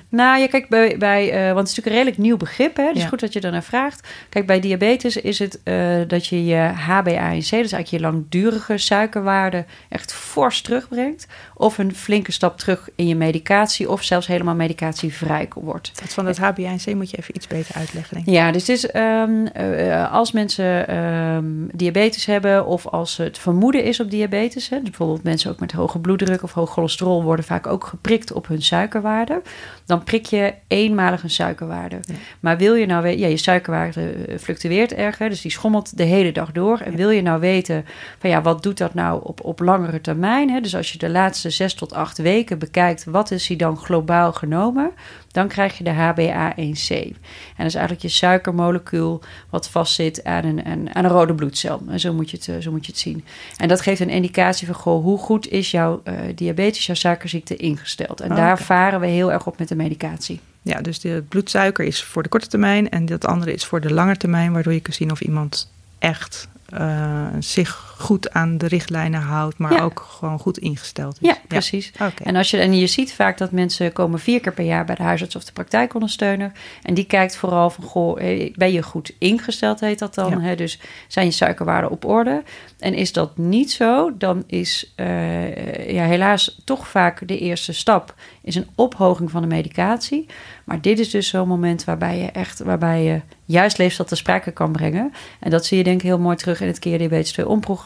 nou, je kijkt bij, bij uh, want het is natuurlijk een redelijk nieuw begrip, hè? Dus goed dat je er naar vraagt. Kijk, bij diabetes is het uh, dat je je HbA1c, dus eigenlijk je langdurige suikerwaarde, echt fors terugbrengt. Of een flinke stap terug in je medicatie, of zelfs helemaal medicatievrij wordt. Dat van het HbA1c moet je even iets beter uitleggen, denk ik. Ja, dus is, um, uh, als mensen um, diabetes hebben, of als het vermoeden is op diabetes, hè, dus bijvoorbeeld mensen ook met hoge bloeddruk of hoog cholesterol worden vaak ook geprikt op hun suikerwaarde dan prik je eenmalig een suikerwaarde. Maar wil je nou weten, ja, je suikerwaarde eh, fluctueert erg, dus die schommelt de hele dag door. En wil je nou weten, van ja, wat doet dat nou op, op langere termijn? Hè? Dus als je de laatste zes tot acht weken bekijkt, wat is die dan globaal genomen? Dan krijg je de HbA1c. En dat is eigenlijk je suikermolecuul wat vastzit aan een, aan, aan een rode bloedcel. En zo moet, je het, eh, zo moet je het zien. En dat geeft een indicatie van goh, hoe goed is jouw uh, diabetes, jouw suikerziekte ingesteld. En daar varen we heel erg op met de medicatie. Ja, dus de bloedsuiker is voor de korte termijn en dat andere is voor de lange termijn, waardoor je kunt zien of iemand echt uh, zich goed aan de richtlijnen houdt, maar ook gewoon goed ingesteld is. Ja, precies. En, als je, en je ziet vaak dat mensen komen vier keer per jaar bij de huisarts of de praktijkondersteuner. En die kijkt vooral van, goh, ben je goed ingesteld, heet dat dan? Hè? Dus zijn je suikerwaarden op orde? En is dat niet zo, dan is uh, ja, helaas toch vaak de eerste stap is een ophoging van de medicatie. Maar dit is dus zo'n moment waarbij je echt, waarbij je juist leefstijl te sprake kan brengen. En dat zie je denk ik heel mooi terug in het Keer Diabetes 2 Om-programma.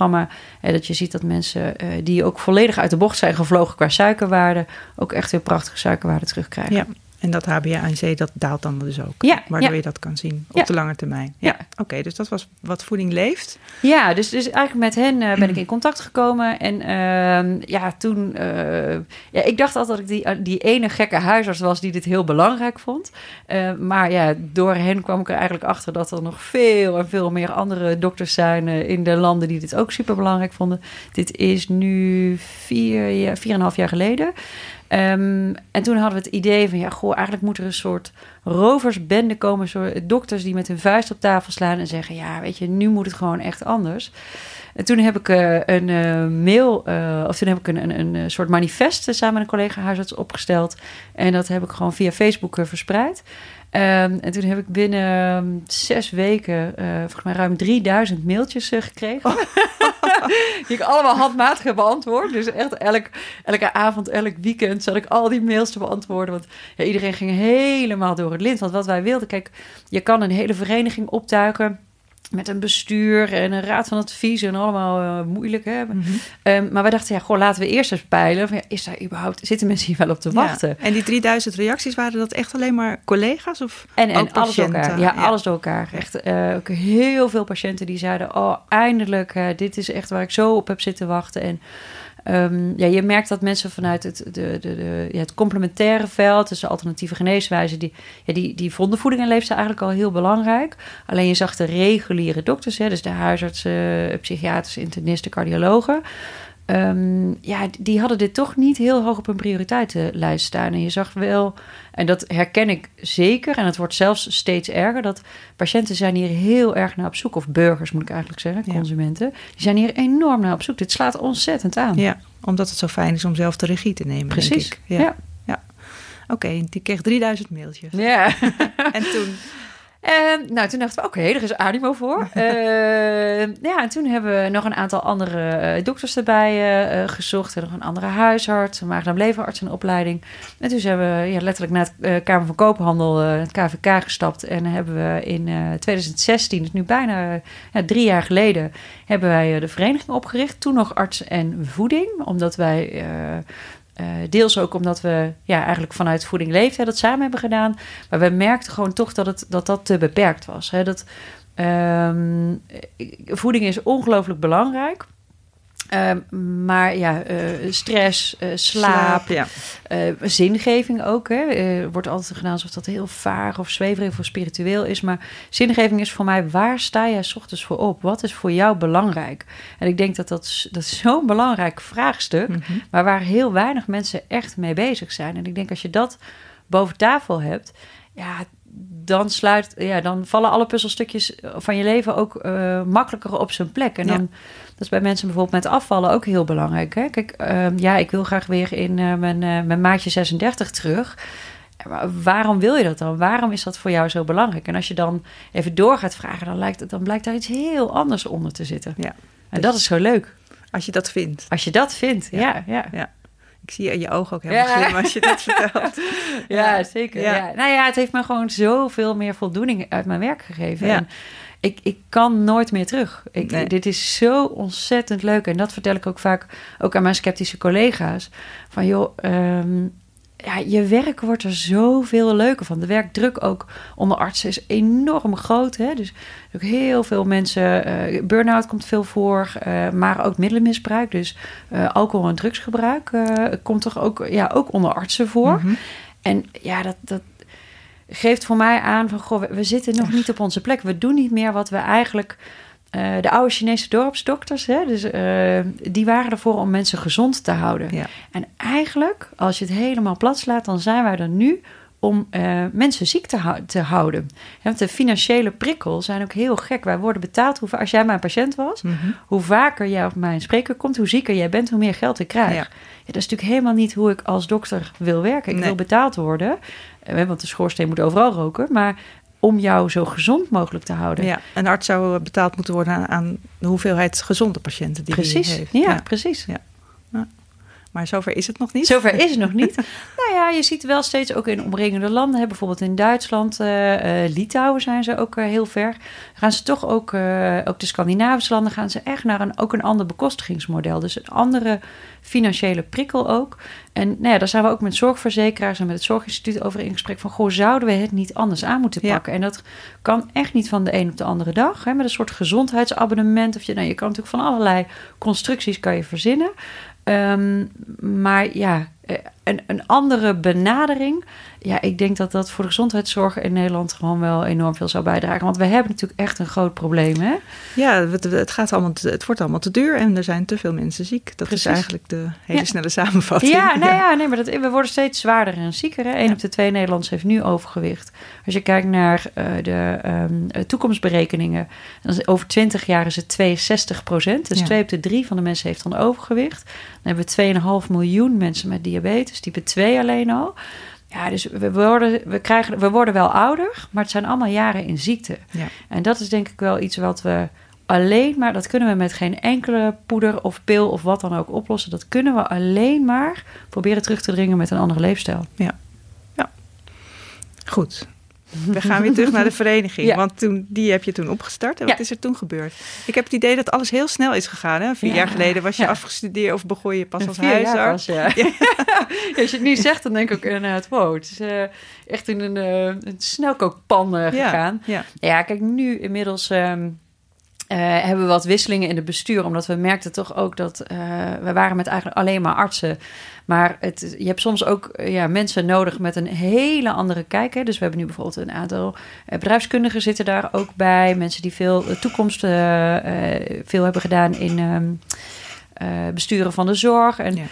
Dat je ziet dat mensen uh, die ook volledig uit de bocht zijn gevlogen qua suikerwaarde... ook echt weer prachtige suikerwaarden terugkrijgen. En dat HbA1c, dat daalt dan dus ook. Ja, waardoor ja. je dat kan zien op Ja. de lange termijn. Ja. Oké, dus dat was wat voeding leeft. Ja, dus, dus eigenlijk met hen eh, ben ik in contact gekomen. En ehm, ja, toen... eh, ja, ik dacht altijd dat ik die, die ene gekke huisarts was die dit heel belangrijk vond. Eh, maar ja, door hen kwam ik er eigenlijk achter dat er nog veel en veel meer andere dokters zijn eh, in de landen die dit ook super belangrijk vonden. Dit is nu vier, jaar- vier en een half jaar geleden. Ehm, en toen hadden we het idee van, ja, goh, eigenlijk moet er een soort roversbende komen. Soort dokters die met hun vuist op tafel slaan en zeggen, ja, weet je, nu moet het gewoon echt anders. En toen heb ik eh, een eh, mail, eh, of toen heb ik een, een, een soort manifest samen met een collega huisarts opgesteld. En dat heb ik gewoon via Facebook verspreid. Ehm, en toen heb ik binnen ehm, zes weken, volgens mij ruim 3000 mailtjes gekregen. die ik allemaal handmatig heb beantwoord. Dus echt elk, elke avond, elk weekend zat ik al die mails te beantwoorden. Want ja, iedereen ging helemaal door het lint. Want wat wij wilden, kijk, je kan een hele vereniging optuigen met een bestuur en een raad van advies en allemaal eh, moeilijk hebben. Mhm. Ehm, maar wij dachten, ja, goh, laten we eerst eens peilen. Van, ja, is daar überhaupt, zitten mensen hier wel op te wachten? Ja. En die 3000 reacties, waren dat echt alleen maar collega's? Of En, alles door elkaar. Ja, alles door elkaar. Echt eh, ook heel veel patiënten die zeiden... oh, eindelijk, eh, dit is echt waar ik zo op heb zitten wachten. En ehm, ja, je merkt dat mensen vanuit het, de, de, de, ja, het complementaire veld... dus de alternatieve geneeswijze... Die, ja, die, die vonden voeding en leefstijl eigenlijk al heel belangrijk. Alleen je zag de reguliere dokters... Hè, dus de huisartsen, psychiaters, internisten, cardiologen... Ehm, ja, die hadden dit toch niet heel hoog op hun prioriteitenlijst staan. En je zag wel, en dat herken ik zeker, en het wordt zelfs steeds erger, dat patiënten zijn hier heel erg naar op zoek, of burgers moet ik eigenlijk zeggen, Ja. consumenten, die zijn hier enorm naar op zoek. Dit slaat ontzettend aan. Ja, omdat het zo fijn is om zelf de regie te nemen, Precies. denk ik. Ja. ja. Oké, die kreeg 3000 mailtjes. Ja. En toen? En nou, toen dachten we, oké, er is animo voor. Eh, ja, en toen hebben we nog een aantal andere eh, dokters erbij eh, eh, gezocht. En nog een andere huisarts, een maag- en leverarts in opleiding. En toen zijn we ja, letterlijk naar het Kamer van Koophandel, het KVK, gestapt. En hebben we in eh 2016, dus nu bijna ja, drie jaar geleden, hebben wij de vereniging opgericht. Toen nog arts en voeding, omdat wij... eh, deels ook omdat we ja, eigenlijk vanuit voeding leefden dat samen hebben gedaan. Maar we merkten gewoon toch dat het, dat, dat te beperkt was. Hè? Dat, ehm, voeding is ongelooflijk belangrijk. Ehm, maar ja, eh, stress, eh, slaap, ja. eh, zingeving ook. Hè. Wordt altijd gedaan alsof dat heel vaag of zweverig of spiritueel is. Maar zingeving is voor mij, waar sta jij 's ochtends voor op? Wat is voor jou belangrijk? En ik denk dat dat, dat is zo'n belangrijk vraagstuk. Mhm. Maar waar heel weinig mensen echt mee bezig zijn. En ik denk als je dat boven tafel hebt, ja, dan, sluit, ja, dan vallen alle puzzelstukjes van je leven ook eh, makkelijker op zijn plek. En Ja. dan, dat is bij mensen bijvoorbeeld met afvallen ook heel belangrijk. Hè? Kijk, ehm, ja, ik wil graag weer in eh, mijn, eh, mijn maatje 36 terug. Maar waarom wil je dat dan? Waarom is dat voor jou zo belangrijk? En als je dan even door gaat vragen, dan, lijkt het, dan blijkt daar iets heel anders onder te zitten. Ja. En Dus- dat is zo leuk. Als je dat vindt. Als je dat vindt, ja, ja. Ja. Ik zie in je ogen ook helemaal Ja. als je dat vertelt. Ja, zeker. Ja. Ja. Nou ja, het heeft me gewoon zoveel meer voldoening uit mijn werk gegeven. En ik, ik kan nooit meer terug. Ik, Nee. Dit is zo ontzettend leuk. En dat vertel ik ook vaak ook aan mijn sceptische collega's. Van joh, ehm, ja, je werk wordt er zoveel leuker van. De werkdruk ook onder artsen is enorm groot. Hè? Dus ook heel veel mensen, eh burn-out komt veel voor, eh, maar ook middelenmisbruik. Dus eh, alcohol- en drugsgebruik komt toch ook, ja, ook onder artsen voor. Mhm. En ja, dat, dat geeft voor mij aan van... Goh, we, we zitten nog niet op onze plek. We doen niet meer wat we eigenlijk... eh, de oude Chinese dorpsdokters, hè, dus, eh, die waren ervoor om mensen gezond te houden. Ja. En eigenlijk, als je het helemaal plat slaat... dan zijn wij er nu om eh, mensen ziek te, hou- te houden. Ja, want de financiële prikkels zijn ook heel gek. Wij worden betaald, hoe, als jij mijn patiënt was... Mhm. hoe vaker jij op mijn spreker komt... hoe zieker jij bent, hoe meer geld ik krijg. Ja. Ja, dat is natuurlijk helemaal niet hoe ik als dokter wil werken. Ik Nee. wil betaald worden, want de schoorsteen moet overal roken. Maar om jou zo gezond mogelijk te houden. Ja, een arts zou betaald moeten worden aan, aan de hoeveelheid gezonde patiënten die precies. hij heeft. Ja, precies. Ja. Maar zover is het nog niet. Zover is het nog niet. nou ja, je ziet wel steeds ook in omringende landen. Hè, bijvoorbeeld in Duitsland, uh, Litouwen zijn ze ook uh, heel ver. Gaan ze toch ook, ook de Scandinavische landen, gaan ze echt naar een, ook een ander bekostigingsmodel. Dus een andere financiële prikkel ook. En nou ja, daar zijn we ook met zorgverzekeraars en met het Zorginstituut over in gesprek van... goh, zouden we het niet anders aan moeten pakken? En dat kan echt niet van de een op de andere dag. Hè, met een soort gezondheidsabonnement. Of je, nou, je kan natuurlijk van allerlei constructies kan je verzinnen. Um, maar ja, een, een andere benadering. Ja, ik denk dat dat voor de gezondheidszorg in Nederland gewoon wel enorm veel zou bijdragen. Want we hebben natuurlijk echt een groot probleem. Hè? Ja, het, het, gaat allemaal, het wordt allemaal te duur en er zijn te veel mensen ziek. Dat is eigenlijk de hele snelle samenvatting. Ja, nou ja, nee, maar dat, we worden steeds zwaarder en zieker. Hè? Een op de twee Nederlanders heeft nu overgewicht. Als je kijkt naar uh, de um, toekomstberekeningen, dan is over 20 jaar is het 62 procent. Dus twee op de drie van de mensen heeft dan overgewicht. Dan hebben we 2,5 miljoen mensen met diabetes, type 2 alleen al. Ja, dus we worden, we, krijgen, we worden wel ouder, maar het zijn allemaal jaren in ziekte. Ja. En dat is denk ik wel iets wat we alleen maar, dat kunnen we met geen enkele poeder of pil of wat dan ook oplossen. Dat kunnen we alleen maar proberen terug te dringen met een andere leefstijl. Ja, ja. goed. We gaan weer terug naar de vereniging. Want toen, die heb je toen opgestart. En wat is er toen gebeurd? Ik heb het idee dat alles heel snel is gegaan. Hè? Vier jaar geleden was je afgestudeerd of begon je pas als huisarts. ja. als je het nu zegt, dan denk ik ook inderdaad... wow, het is uh, echt in een, uh, een snelkookpan uh, gegaan. Ja. kijk, nu inmiddels... Um, uh, hebben we wat wisselingen in het bestuur. Omdat we merkten toch ook dat uh, we waren met eigenlijk alleen maar artsen. Maar het, je hebt soms ook ja, mensen nodig met een hele andere kijk. Hè. Dus we hebben nu bijvoorbeeld een aantal bedrijfskundigen zitten daar ook bij. Mensen die veel toekomst veel hebben gedaan in um, besturen van de zorg. En ja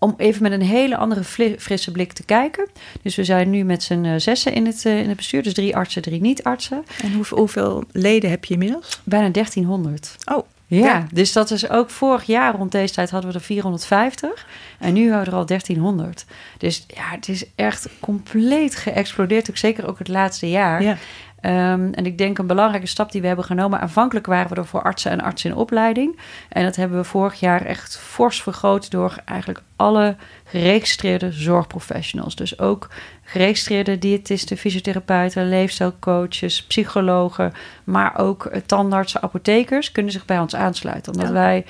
om even met een hele andere frisse blik te kijken. Dus we zijn nu met z'n zessen in het, in het bestuur. Dus drie artsen, drie niet-artsen. En hoeveel, hoeveel leden heb je inmiddels? Bijna 1300. Oh, ja, dus dat is ook vorig jaar rond deze tijd hadden we er 450. En nu hebben we er al 1300. Dus ja, het is echt compleet geëxplodeerd. Ook zeker ook het laatste jaar. Ja. Um, en ik denk een belangrijke stap die we hebben genomen. Aanvankelijk waren we er voor artsen en artsen in opleiding. En dat hebben we vorig jaar echt fors vergroot door eigenlijk alle geregistreerde zorgprofessionals. Dus ook geregistreerde diëtisten, fysiotherapeuten, leefstijlcoaches, psychologen, maar ook tandartsen, apothekers kunnen zich bij ons aansluiten. Omdat wij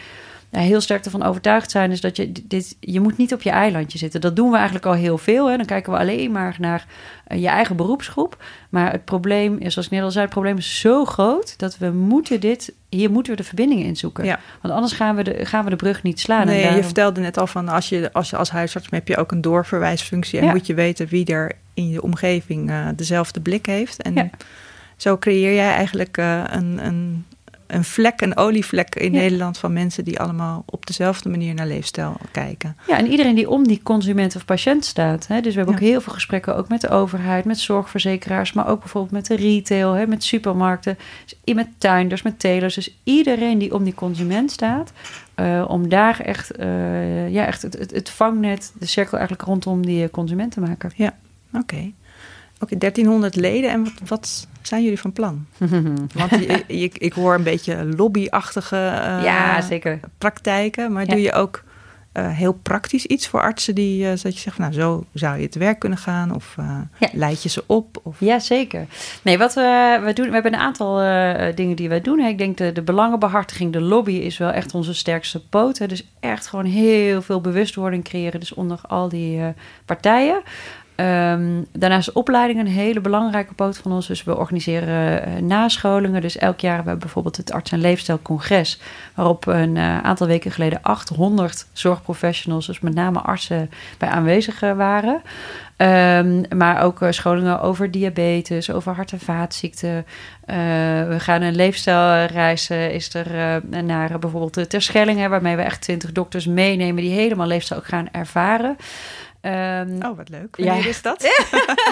heel sterk ervan overtuigd zijn, is dat je dit, je moet niet op je eilandje zitten. Dat doen we eigenlijk al heel veel. Hè. Dan kijken we alleen maar naar uh, je eigen beroepsgroep. Maar het probleem is, zoals ik net al zei, het probleem is zo groot dat we moeten dit, hier moeten we de verbindingen in zoeken. Ja. Want anders gaan we, de, gaan we de brug niet slaan. Nee, daarom... je vertelde net al van als je als, je als huisarts heb je ook een doorverwijsfunctie en moet je weten wie er in je omgeving uh, dezelfde blik heeft. En ja. zo creëer jij eigenlijk uh, een, een een vlek, een olievlek in Nederland van mensen die allemaal op dezelfde manier naar leefstijl kijken. Ja, en iedereen die om die consument of patiënt staat. Hè? Dus we hebben ook heel veel gesprekken ook met de overheid, met zorgverzekeraars, maar ook bijvoorbeeld met de retail, hè, met supermarkten, dus met tuinders, met telers. Dus iedereen die om die consument staat, uh, om daar echt, uh, ja, echt het, het, het, vangnet, de cirkel eigenlijk rondom die eh, consument te maken. Ja, oké. Okay. Oké, okay, 1300 leden. En wat, wat zijn jullie van plan? Want je, ik hoor een beetje lobbyachtige uh, ja, zeker. praktijken. Maar doe je ook uh, heel praktisch iets voor artsen die uh, dat je zegt, nou zo zou je te werk kunnen gaan of uh, ja. leid je ze op? Of... Ja, zeker. Nee, wat we, we doen, we hebben een aantal dingen die wij doen. Ik denk de, de belangenbehartiging, de lobby is wel echt onze sterkste poot. Hè. Dus echt gewoon heel veel bewustwording creëren, dus onder al die partijen. Um, daarnaast is opleiding een hele belangrijke poot van ons. Dus we organiseren uh, nascholingen. Dus elk jaar hebben we bijvoorbeeld het Arts- en Leefstijlcongres... waarop een uh, aantal weken geleden 800 zorgprofessionals... dus met name artsen, bij aanwezig waren. Um, maar ook scholingen over diabetes, over hart- en vaatziekten. we gaan een leefstijlreis is er naar bijvoorbeeld Terschelling... waarmee we echt 20 dokters meenemen... die helemaal leefstijl ook gaan ervaren... Um, oh, wat leuk. Wanneer ja. is dat?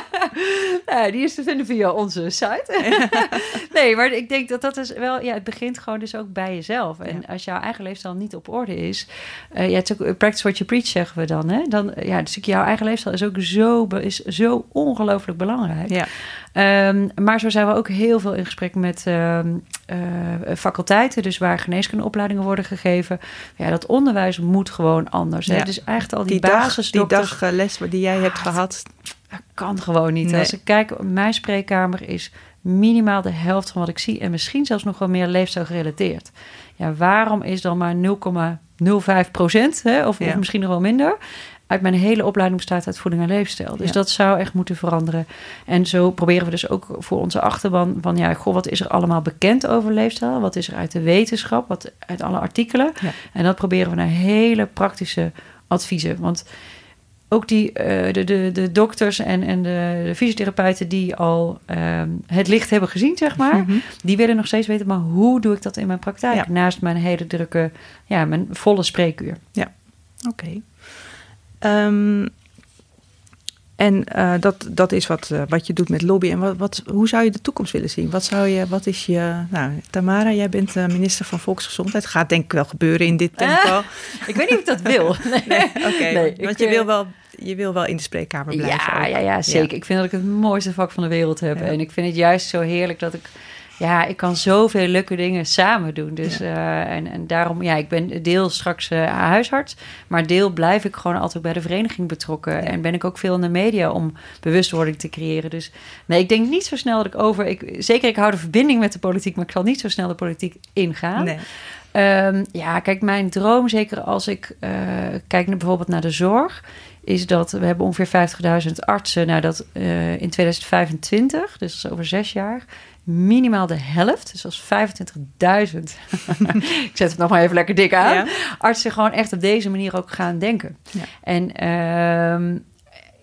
nou, die is te vinden via onze site. nee, maar ik denk dat dat is wel... Ja, het begint gewoon dus ook bij jezelf. En als jouw eigen leefstijl niet op orde is... Uh, ja, het is ook practice what you preach, zeggen we dan. Hè? dan ja, dus jouw eigen leefstijl is ook zo, is zo ongelooflijk belangrijk. Ja. Ehm, maar zo zijn we ook heel veel in gesprek met ehm, uh, faculteiten, dus waar geneeskundeopleidingen worden gegeven. Ja, dat onderwijs moet gewoon anders. Hè? Dus echt al die, die basis. Die dag les die jij hebt gehad. Dat kan gewoon niet. Als ik kijk, mijn spreekkamer is minimaal de helft van wat ik zie. En misschien zelfs nog wel meer leefstijl gerelateerd. Ja, waarom is dan maar 0,05 procent? Of, of misschien nog wel minder uit mijn hele opleiding bestaat uit voeding en leefstijl. Dus dat zou echt moeten veranderen. En zo proberen we dus ook voor onze achterban van ja, goh, wat is er allemaal bekend over leefstijl? Wat is er uit de wetenschap? Wat uit alle artikelen? En dat proberen we naar hele praktische adviezen. Want ook die, uh, de, de, de dokters en, en de, de fysiotherapeuten die al uh, het licht hebben gezien, zeg maar, mhm. die willen nog steeds weten, maar hoe doe ik dat in mijn praktijk? Naast mijn hele drukke, ja, mijn volle spreekuur. Ja, oké. Um, en uh, dat, dat is wat, uh, wat je doet met lobby. En wat, wat, hoe zou je de toekomst willen zien? Wat, zou je, wat is je. Nou, Tamara, jij bent uh, minister van Volksgezondheid. Gaat denk ik wel gebeuren in dit tempo. ik weet niet of ik dat wil. Nee, nee oké. Nee, want je wil wel. Je wil wel in de spreekkamer blijven. Ja, ja, ja, zeker. Ik vind dat ik het mooiste vak van de wereld heb. En ik vind het juist zo heerlijk dat ik ja, ik kan zoveel leuke dingen samen doen. Dus, uh, en, en daarom, ja, ik ben deel straks uh, huisarts. Maar deel blijf ik gewoon altijd bij de vereniging betrokken. En ben ik ook veel in de media om bewustwording te creëren. Dus nee, ik denk niet zo snel dat ik over... Ik, zeker, ik hou de verbinding met de politiek, maar ik zal niet zo snel de politiek ingaan. Nee. Um, ja, kijk, mijn droom, zeker als ik uh, kijk naar, bijvoorbeeld naar de zorg is dat we hebben ongeveer 50.000 artsen. Nou, dat uh, in 2025, dus over zes jaar, minimaal de helft, dus als 25.000, ik zet het nog maar even lekker dik aan, artsen gewoon echt op deze manier ook gaan denken. Ja. En ehm,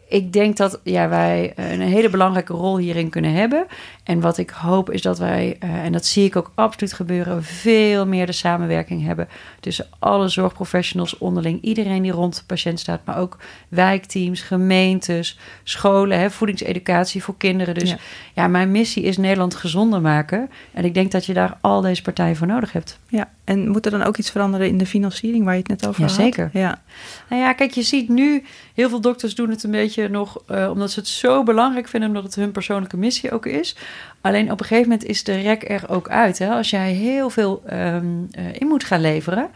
ik denk dat ja, wij een hele belangrijke rol hierin kunnen hebben. En wat ik hoop is dat wij, uh, en dat zie ik ook absoluut gebeuren, veel meer de samenwerking hebben tussen alle zorgprofessionals onderling. Iedereen die rond de patiënt staat, maar ook wijkteams, gemeentes, scholen, hè, voedingseducatie voor kinderen. Dus ja. ja. mijn missie is Nederland gezonder maken. En ik denk dat je daar al deze partijen voor nodig hebt. Ja, en moet er dan ook iets veranderen in de financiering waar je het net over ja, had? Zeker. Ja, Nou ja, kijk, je ziet nu, heel veel dokters doen het een beetje nog, uh, omdat ze het zo belangrijk vinden, omdat het hun persoonlijke missie ook is. Alleen op een gegeven moment is de rek er ook uit. Hè? Als jij heel veel um, uh, in moet gaan leveren.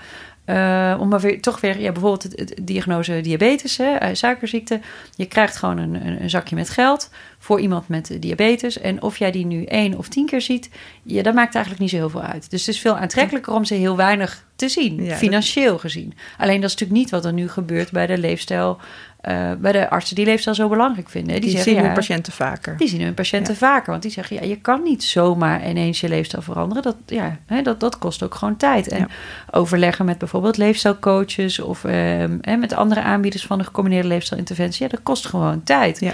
Uh, om maar weer, toch weer, ja, bijvoorbeeld de, diagnose diabetes, hè, eh, suikerziekte. Je krijgt gewoon een, een, een, zakje met geld voor iemand met diabetes. En of jij die nu één of tien keer ziet, ja, dat maakt eigenlijk niet zo heel veel uit. Dus het is veel aantrekkelijker om ze heel weinig te zien, ja, financieel gezien. Alleen dat is natuurlijk niet wat er nu gebeurt bij de leefstijl uh, bij de artsen die leefstijl zo belangrijk vinden. Die, die zeggen, zien hun patiënten vaker. Die zien hun patiënten vaker. Want die zeggen, ja, je kan niet zomaar ineens je leefstijl veranderen. Dat, ja, hè, dat, dat kost ook gewoon tijd. En overleggen met bijvoorbeeld leefstijlcoaches... of hè, met andere aanbieders van de gecombineerde leefstijlinterventie... ja, dat kost gewoon tijd.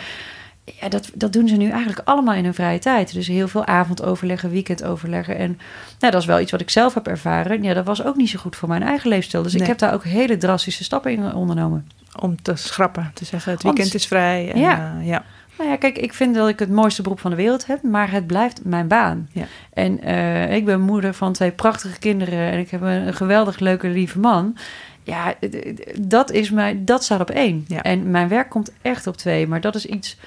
Ja. Dat, dat doen ze nu eigenlijk allemaal in hun vrije tijd. Dus heel veel avondoverleggen, weekendoverleggen. En nou, dat is wel iets wat ik zelf heb ervaren. Ja, dat was ook niet zo goed voor mijn eigen leefstijl. Dus ik heb daar ook hele drastische stappen in ondernomen om te schrappen. Te zeggen, het weekend is vrij. En, ja. Uh, ja. Nou ja, kijk, ik vind dat ik het mooiste beroep van de wereld heb, maar het blijft mijn baan. Ja. En uh, ik ben moeder van twee prachtige kinderen en ik heb een, geweldig leuke, lieve man. Ja, dat is mij, dat staat op één. Ja. En mijn werk komt echt op twee. Maar dat is iets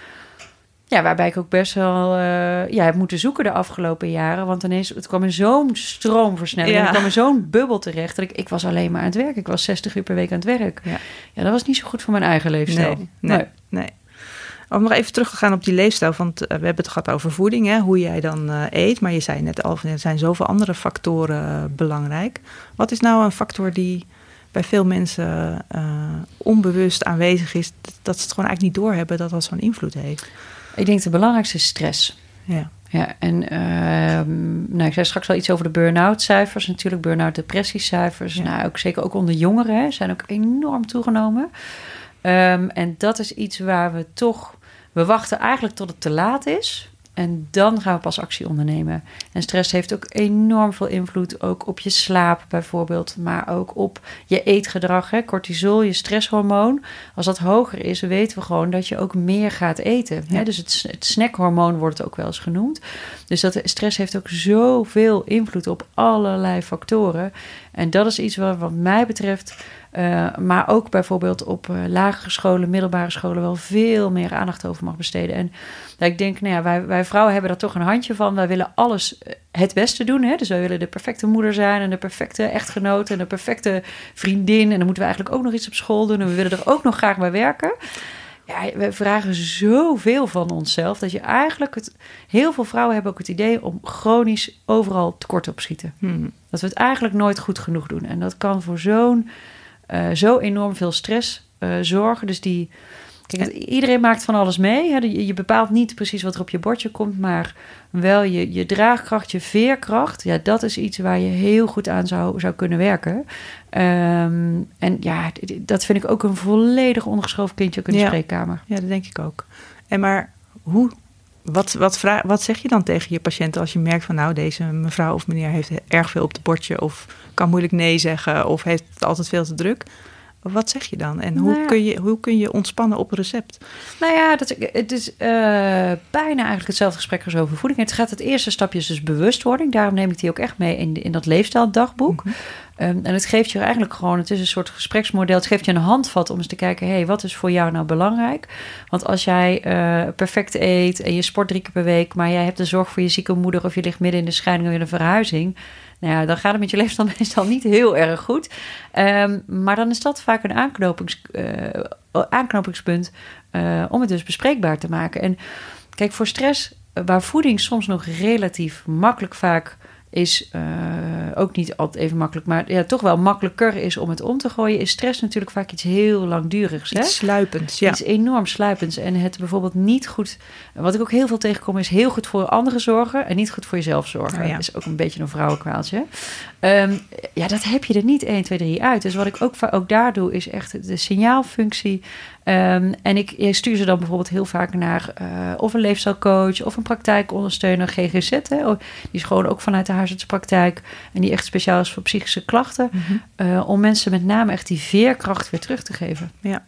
ja, waarbij ik ook best wel uh, ja, heb moeten zoeken de afgelopen jaren. Want ineens, het kwam in zo'n stroomversnelling. Ja. En ik kwam in zo'n bubbel terecht. Dat ik, ik was alleen maar aan het werk. Ik was 60 uur per week aan het werk. Ja, ja dat was niet zo goed voor mijn eigen leefstijl. Nee, nee, nee. Om nog even terug te gaan op die leefstijl. Want uh, we hebben het gehad over voeding, hè, hoe jij dan uh, eet. Maar je zei net al, er zijn zoveel andere factoren belangrijk. Wat is nou een factor die bij veel mensen onbewust aanwezig is... dat ze het gewoon eigenlijk niet doorhebben dat dat zo'n invloed heeft? Ik denk de belangrijkste is stress. Ja. Ja, en uh, nou, ik zei straks al iets over de burn-out cijfers. Natuurlijk, burn-out depressiecijfers. Ja. Nou, ook zeker ook onder jongeren hè, zijn ook enorm toegenomen. Um, en dat is iets waar we toch... We wachten eigenlijk tot het te laat is. En dan gaan we pas actie ondernemen. En stress heeft ook enorm veel invloed, ook op je slaap bijvoorbeeld, maar ook op je eetgedrag. Hè? Cortisol, je stresshormoon. Als dat hoger is, weten we gewoon dat je ook meer gaat eten. Hè? Dus het, het snackhormoon wordt ook wel eens genoemd. Dus dat stress heeft ook zoveel invloed op allerlei factoren. En dat is iets wat, wat mij betreft Uh, maar ook bijvoorbeeld op uh, lagere scholen, middelbare scholen wel veel meer aandacht over mag besteden. En ik denk, nou ja, wij, wij vrouwen hebben daar toch een handje van. Wij willen alles het beste doen. Hè? Dus wij willen de perfecte moeder zijn en de perfecte echtgenoot en de perfecte vriendin. En dan moeten we eigenlijk ook nog iets op school doen. En we willen er ook nog graag bij werken. Ja, we vragen zoveel van onszelf dat je eigenlijk het. Heel veel vrouwen hebben ook het idee om chronisch overal tekort op schieten. Hmm. Dat we het eigenlijk nooit goed genoeg doen. En dat kan voor zo'n uh, zo enorm veel stress uh, zorgen. Dus die. Kijk, iedereen maakt van alles mee. Hè? Je, je, bepaalt niet precies wat er op je bordje komt, maar wel je, je draagkracht, je veerkracht. Ja, dat is iets waar je heel goed aan zou, zou kunnen werken. Um, en ja, dat vind ik ook een volledig ondergeschoven kindje ook in de spreekkamer. Ja, dat denk ik ook. En maar hoe wat, wat, vraag, wat zeg je dan tegen je patiënten als je merkt van nou, deze mevrouw of meneer heeft erg veel op het bordje of kan moeilijk nee zeggen of heeft het altijd veel te druk? Wat zeg je dan? En hoe, nou kun je, hoe kun je ontspannen op recept? Nou ja, dat, het is uh, bijna eigenlijk hetzelfde gesprek als over voeding. Het gaat het eerste stapje is dus bewustwording. Daarom neem ik die ook echt mee in, in dat leefstijldagboek. Mm um, en het geeft je eigenlijk gewoon, het is een soort gespreksmodel. Het geeft je een handvat om eens te kijken, hé, hey, wat is voor jou nou belangrijk? Want als jij uh, perfect eet en je sport drie keer per week... maar jij hebt de zorg voor je zieke moeder... of je ligt midden in de scheiding of in een verhuizing nou ja, dan gaat het met je leefstijl meestal niet heel erg goed. Um, maar dan is dat vaak een aanknopings, uh, aanknopingspunt uh, om het dus bespreekbaar te maken. En kijk, voor stress, waar voeding soms nog relatief makkelijk vaak is uh, ook niet altijd even makkelijk, maar ja, toch wel makkelijker is om het om te gooien, is stress natuurlijk vaak iets heel langdurigs. Hè? Iets sluipends, ja. Iets enorm sluipends. En het bijvoorbeeld niet goed, wat ik ook heel veel tegenkom, is heel goed voor anderen zorgen en niet goed voor jezelf zorgen. Oh, ja. Dat is ook een beetje een vrouwenkwaaltje. Um, ja, dat heb je er niet 1, 2, 3 uit. Dus wat ik ook, ook daar doe, is echt de signaalfunctie Um, en ik, ik, stuur ze dan bijvoorbeeld heel vaak naar uh, of een leefstijlcoach of een praktijkondersteuner, GGZ. Hè? Oh, die is gewoon ook vanuit de huisartspraktijk en die echt speciaal is voor psychische klachten. Mm -hmm. uh, om mensen met name echt die veerkracht weer terug te geven. Ja,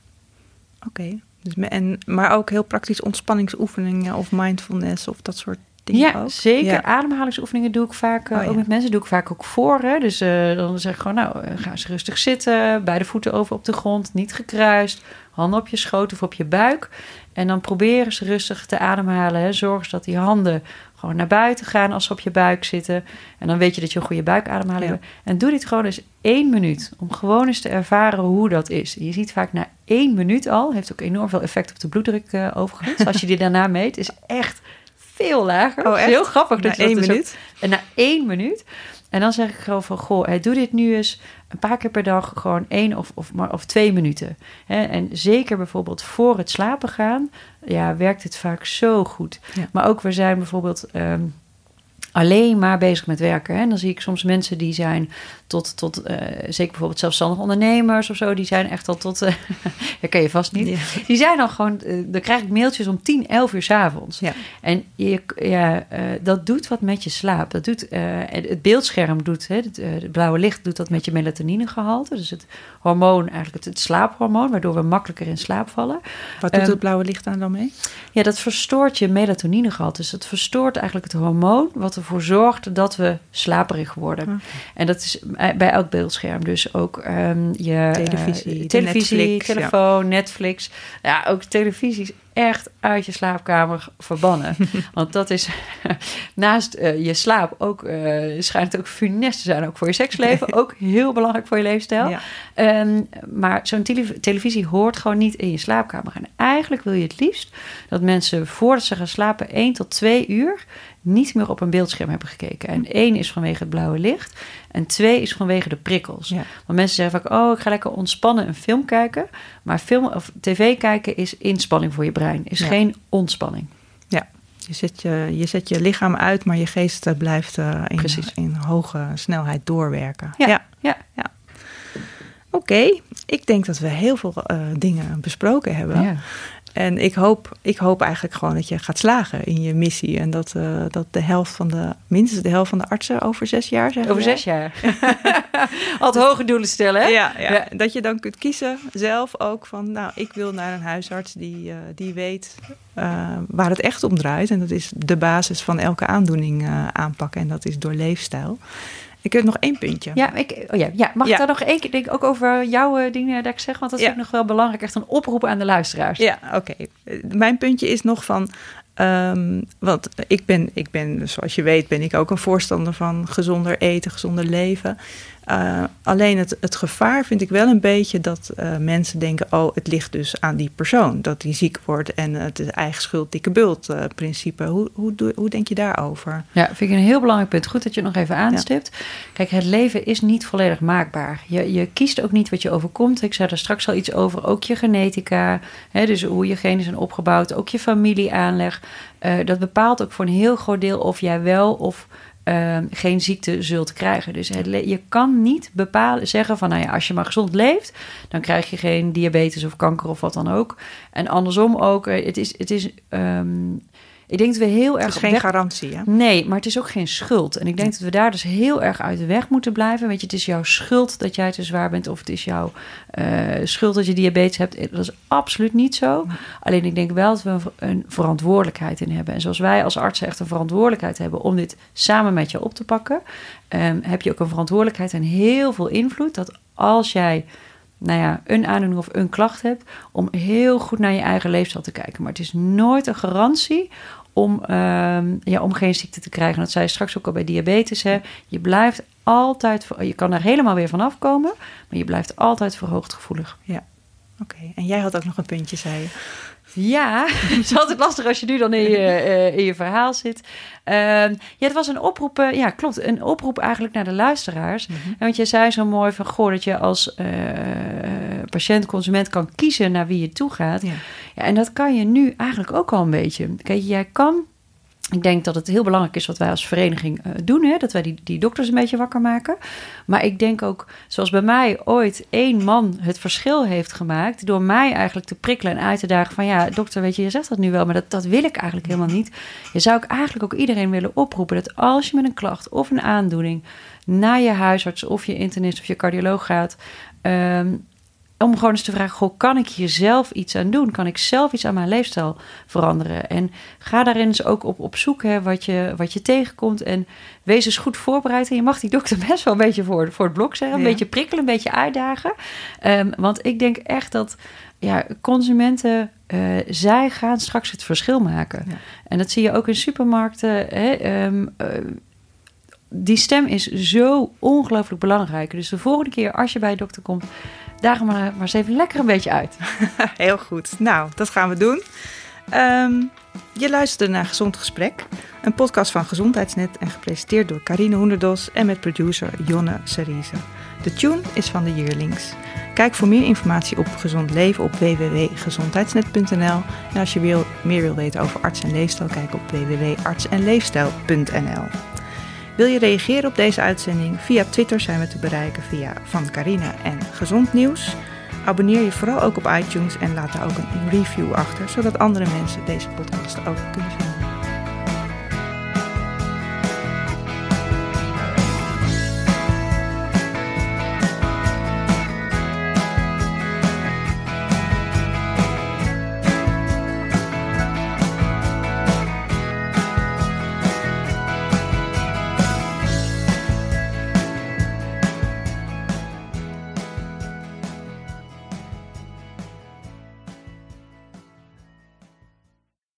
oké. Okay. Dus, en, maar ook heel praktisch ontspanningsoefeningen of mindfulness of dat soort ja, zeker. Ademhalingsoefeningen doe ik vaak, uh, ook met mensen, doe ik vaak ook voor. Hè? Dus uh, dan zeg ik gewoon, nou, ga eens rustig zitten, beide voeten over op de grond, niet gekruist, handen op je schoot of op je buik. En dan proberen ze rustig te ademhalen. Hè. Zorg dat die handen gewoon naar buiten gaan als ze op je buik zitten. En dan weet je dat je een goede buikademhaling hebt. En doe dit gewoon eens één minuut. Om gewoon eens te ervaren hoe dat is. je ziet vaak na één minuut al, heeft ook enorm veel effect op de bloeddruk uh, overigens. als je die daarna meet, is echt veel lager. Oh, echt? Heel grappig. Na één dus minuut? en na één minuut. En dan zeg ik gewoon van, goh, doe dit nu eens een paar keer per dag gewoon één of, of, maar, of twee minuten. En zeker bijvoorbeeld voor het slapen gaan, ja, werkt het vaak zo goed. Maar ook we zijn bijvoorbeeld ehm, alleen maar bezig met werken. En dan zie ik soms mensen die zijn tot, tot uh, zeker bijvoorbeeld zelfstandig ondernemers of zo, die zijn echt al tot, uh, dat ken je vast niet. Die zijn dan gewoon, uh, dan krijg ik mailtjes om 10, 11 uur s avonds. Ja. En je, ja, dat doet wat met je slaap. Dat doet, het beeldscherm doet, hè, het, het, blauwe licht doet dat met je melatoninegehalte. Dus het hormoon, eigenlijk het, het, slaaphormoon, waardoor we makkelijker in slaap vallen. Wat doet um, het blauwe licht aan dan mee? Ja, dat verstoort je melatoninegehalte. Dus het verstoort eigenlijk het hormoon wat ervoor zorgt dat we slaperig worden. En dat is bij elk beeldscherm. Dus ook um, je televisie, uh, televisie Netflix, telefoon, ja. Netflix. Ja, ook televisie is echt uit je slaapkamer verbannen. Want dat is naast uh, je slaap ook, uh, schijnt ook funest te zijn, ook voor je seksleven. ook heel belangrijk voor je leefstijl. Ja. Um, maar zo'n tele televisie hoort gewoon niet in je slaapkamer. En eigenlijk wil je het liefst dat mensen voordat ze gaan slapen 1 tot 2 uur niet meer op een beeldscherm hebben gekeken. En één is vanwege het blauwe licht. En twee is vanwege de prikkels. Ja. Want mensen zeggen vaak, oh, ik ga lekker ontspannen een film kijken. Maar film of tv kijken is inspanning voor je brein. Is ja. geen ontspanning. Ja, je zet je, je zet je lichaam uit, maar je geest eh, blijft uh, in, in, hoge snelheid doorwerken. Ja, ja. ja. ja. Oké, okay. ik denk dat we heel veel uh, dingen besproken hebben. Ja. En ik hoop, ik hoop eigenlijk gewoon dat je gaat slagen in je missie. En dat, uh, dat de helft van de, minstens de helft van de artsen over zes jaar zijn. Over zes jaar. Altijd hoge doelen stellen, hè? Ja, ja, ja, dat je dan kunt kiezen zelf ook van, nou, ik wil naar een huisarts die, uh, die weet uh, waar het echt om draait. En dat is de basis van elke aandoening aanpakken. En dat is door leefstijl. Ik heb nog één puntje. Ja, ik, oh ja, ja, mag Ja. ik daar nog één keer denk ook over jouw eh, dingen dat ik zeg? Want dat Ja. vind ik nog wel belangrijk. Echt een oproep aan de luisteraars. Ja, oké. Mijn puntje is nog van. ehm, want ik ben, ik ben, zoals je weet, ben ik ook een voorstander van gezonder eten, gezonder leven. Eh, alleen het, het gevaar vind ik wel een beetje dat eh, mensen denken: oh, het ligt dus aan die persoon. Dat die ziek wordt en het is eigen schuld, dikke bult eh, principe. Hoe, hoe, hoe denk je daarover? Ja, vind ik een heel belangrijk punt. Goed dat je het nog even aanstipt. Kijk, het leven is niet volledig maakbaar. Je, je kiest ook niet wat je overkomt. Ik zei er straks al iets over. Ook je genetica, hè, dus hoe je genen zijn opgebouwd. Ook je familieaanleg. Eh, dat bepaalt ook voor een heel groot deel of jij wel of ehm, geen ziekte zult krijgen. Dus je kan niet bepalen, zeggen van... nou ja, als je maar gezond leeft... dan krijg je geen diabetes of kanker of wat dan ook. En andersom ook. eh, Het is... Het is ehm, ik denk dat we heel Het erg is op geen weg- garantie, hè? Nee, maar het is ook geen schuld. En ik denk dat we daar dus heel erg uit de weg moeten blijven. Weet je, het is jouw schuld dat jij te zwaar bent... of het is jouw eh, schuld dat je diabetes hebt. Dat is absoluut niet zo. Alleen ik denk wel dat we een verantwoordelijkheid in hebben. En zoals wij als artsen echt een verantwoordelijkheid hebben... om dit samen met je op te pakken... ehm, heb je ook een verantwoordelijkheid en heel veel invloed... dat als jij nou ja, een aandoening of een klacht hebt... om heel goed naar je eigen leefstijl te kijken. Maar het is nooit een garantie om, ehm, ja, om geen ziekte te krijgen. Dat zei je straks ook al bij diabetes. Hè. Je blijft altijd, je kan er helemaal weer vanaf komen, maar je blijft altijd verhoogd gevoelig. Oké, en jij had ook nog een puntje, zei je. Ja, het is altijd lastig als je nu dan in je, eh, in je verhaal zit. Ehm, ja, het was een oproep, eh, ja klopt, een oproep eigenlijk naar de luisteraars. En want jij zei zo mooi van, goh, dat je als eh, patiënt, consument kan kiezen naar wie je toe gaat. Ja. Ja, en dat kan je nu eigenlijk ook al een beetje. Kijk, jij kan. Ik denk dat het heel belangrijk is wat wij als vereniging eh, doen. Hè? Dat wij die, die dokters een beetje wakker maken. Maar ik denk ook, zoals bij mij ooit één man het verschil heeft gemaakt. door mij eigenlijk te prikkelen en uit te dagen van ja, dokter, weet je, je zegt dat nu wel, maar dat, dat wil ik eigenlijk helemaal niet. Je zou ik eigenlijk ook iedereen willen oproepen dat als je met een klacht of een aandoening naar je huisarts of je internist of je cardioloog gaat. ehm, om gewoon eens te vragen: goh, kan ik hier zelf iets aan doen? Kan ik zelf iets aan mijn leefstijl veranderen? En ga daarin eens ook op, op zoek hè, wat, je, wat je tegenkomt. En wees eens goed voorbereid. En je mag die dokter best wel een beetje voor, voor het blok zeggen. Een Ja. beetje prikkelen, een beetje uitdagen. Ehm, want ik denk echt dat ja, consumenten. eh, zij gaan straks het verschil maken. Ja. En dat zie je ook in supermarkten. Hè, ehm, eh, die stem is zo ongelooflijk belangrijk. Dus de volgende keer als je bij de dokter komt, daag hem maar, maar eens even lekker een beetje uit. Heel goed. Nou, dat gaan we doen. Ehm, je luisterde naar Gezond Gesprek, een podcast van Gezondheidsnet en gepresenteerd door Carine Hoenderdos en met producer Jonne Serize. De tune is van de Yearlings. Kijk voor meer informatie op gezond leven op www.gezondheidsnet.nl en als je meer wil weten over arts en leefstijl, kijk op www.artsenleefstijl.nl. Wil je reageren op deze uitzending? Via Twitter zijn we te bereiken via Van Carina en Gezond Nieuws. Abonneer je vooral ook op iTunes en laat daar ook een review achter, zodat andere mensen deze podcast ook kunnen vinden.